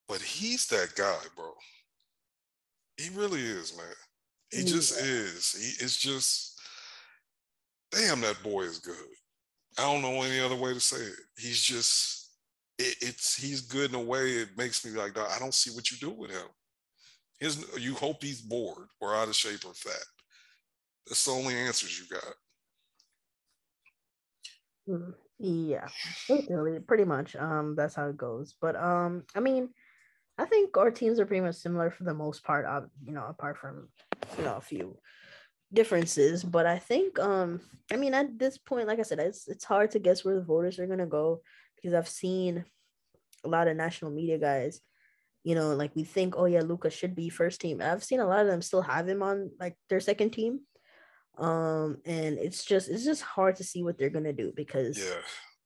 but he's that guy, bro. He really is, man. He just is. He is just. Damn, that boy is good. I don't know any other way to say it. He's just. It, it's he's good in a way. It makes me like I don't see what you do with him. His, you hope he's bored or out of shape or fat. That's the only answers you got. Hmm. Yeah, pretty much. Um, that's how it goes. But um, I mean, I think our teams are pretty much similar for the most part. Uh, you know, apart from you know a few differences. But I think um, I mean, at this point, like I said, it's it's hard to guess where the voters are gonna go because I've seen a lot of national media guys you know, like we think, oh yeah, Luka should be first team. I've seen a lot of them still have him on like their second team. Um, and it's just it's just hard to see what they're gonna do because Yeah.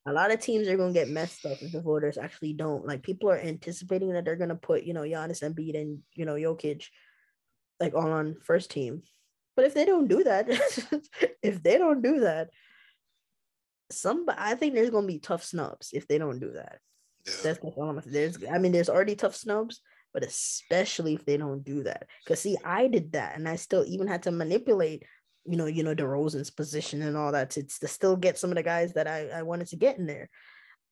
a lot of teams are gonna get messed up if the voters actually don't. Like people are anticipating that they're gonna put, you know, Giannis Embiid and you know Jokic like all on first team. But if they don't do that, if they don't do that, some I think there's gonna be tough snubs if they don't do that. Yeah. That's that's all I'm gonna. There's I mean there's already tough snubs, but especially if they don't do that. Cause see, I did that and I still even had to manipulate, you know, you know, DeRozan's position and all that to, to still get some of the guys that I, I wanted to get in there.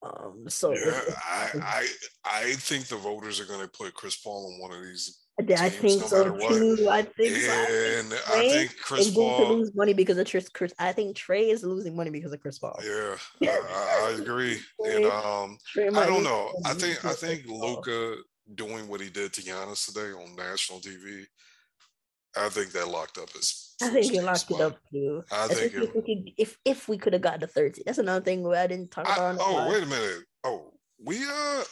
Um so Yeah, it's- I, I I think the voters are going to put Chris Paul in one of these, I think no so matter what. too. I think so. I think Trae think Chris is going to lose money because of Chris. Chris I think Trae is losing money because of Chris Paul. Yeah, I, I agree. And um, Trae I don't know. I think I think Luka doing what he did to Giannis today on national TV. I think that locked up his. I think he locked it up too. I think Especially if, we could, if if we could have got the thirty. That's another thing I didn't talk I, about. oh wait a minute. Oh, we uh,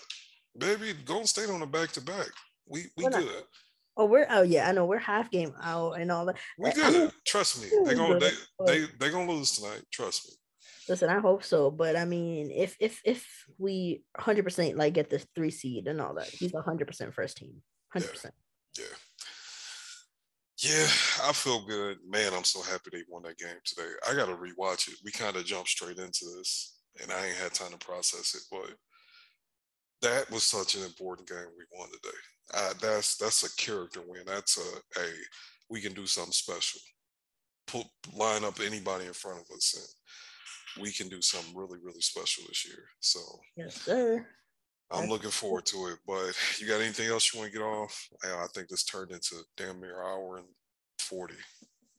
baby, Golden State on a back to back. We we We're not- good. Oh, we're oh yeah, I know we're half game out and all that. We I good. mean, Trust me. we're gonna good, they they're gonna lose tonight. Trust me. Listen, I hope so, but I mean, if if if we 100 percent like get the three seed and all that, he's 100 percent first team, 100. percent Yeah. Yeah, I feel good. Man, I'm so happy they won that game today. I gotta rewatch it. We kind of jumped straight into this and I ain't had time to process it, but that was such an important game we won today. Uh, that's that's a character win. That's a, a we can do something special. Put line up anybody in front of us and we can do something really, really special this year. So Yes, sir. I'm That's looking forward to it. But you got anything else you want to get off? I, I think this turned into damn near hour and 40.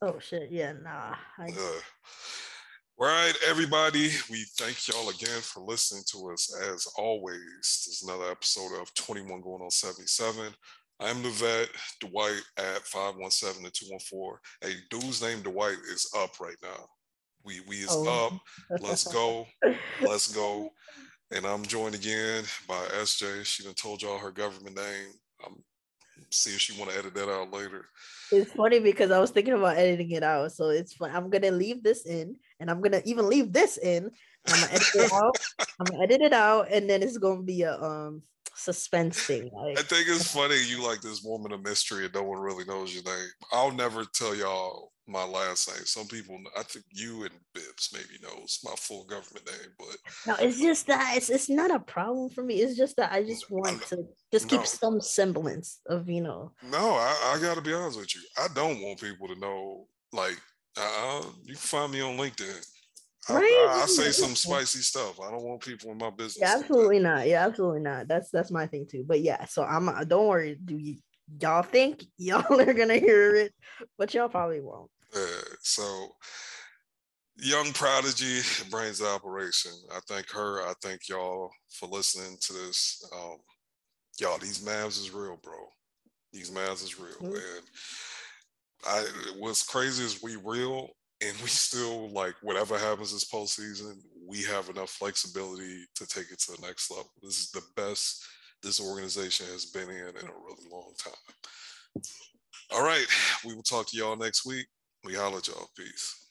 Oh shit, yeah, nah. I, Uh, all right, everybody. We thank y'all again for listening to us. As always, this is another episode of 21 going on 77. I'm the vet, Dwight at 517 to 214. Hey, dude's name Dwight is up right now. We we is Oh. up. Let's go. Let's go. And I'm joined again by SJ. She done told y'all her government name. I'm see if she want to edit that out later. It's funny because I was thinking about editing it out, so it's fun. I'm gonna leave this in, and I'm gonna even leave this in. I'm gonna edit it out. I'm gonna edit it out, and then it's gonna be a um suspense thing. Like, I think it's funny you like this woman of mystery and no one really knows your name. I'll never tell y'all my last name. Some people, I think you and Bibbs maybe knows my full government name, but no, it's just that it's it's not a problem for me. It's just that I just want to just keep no. some semblance of you know. no, I, I got to be honest with you. I don't want people to know. Like, uh, you can find me on LinkedIn. I, Right, I, I say some spicy stuff. I don't want people in my business. Yeah, like absolutely not. Yeah, absolutely not. That's that's my thing too. But yeah, so I'm. uh, Don't worry. Do you y'all think y'all are gonna hear it? But y'all probably won't. So, young prodigy brains of operation. I thank her. I thank y'all for listening to this. Um, y'all, these Mavs is real, bro. These Mavs is real, Mhm. and I. What's crazy is we real, and we still like whatever happens this postseason. We have enough flexibility to take it to the next level. This is the best this organization has been in in a really long time. All right, we will talk to y'all next week. We holla at y'all. Peace.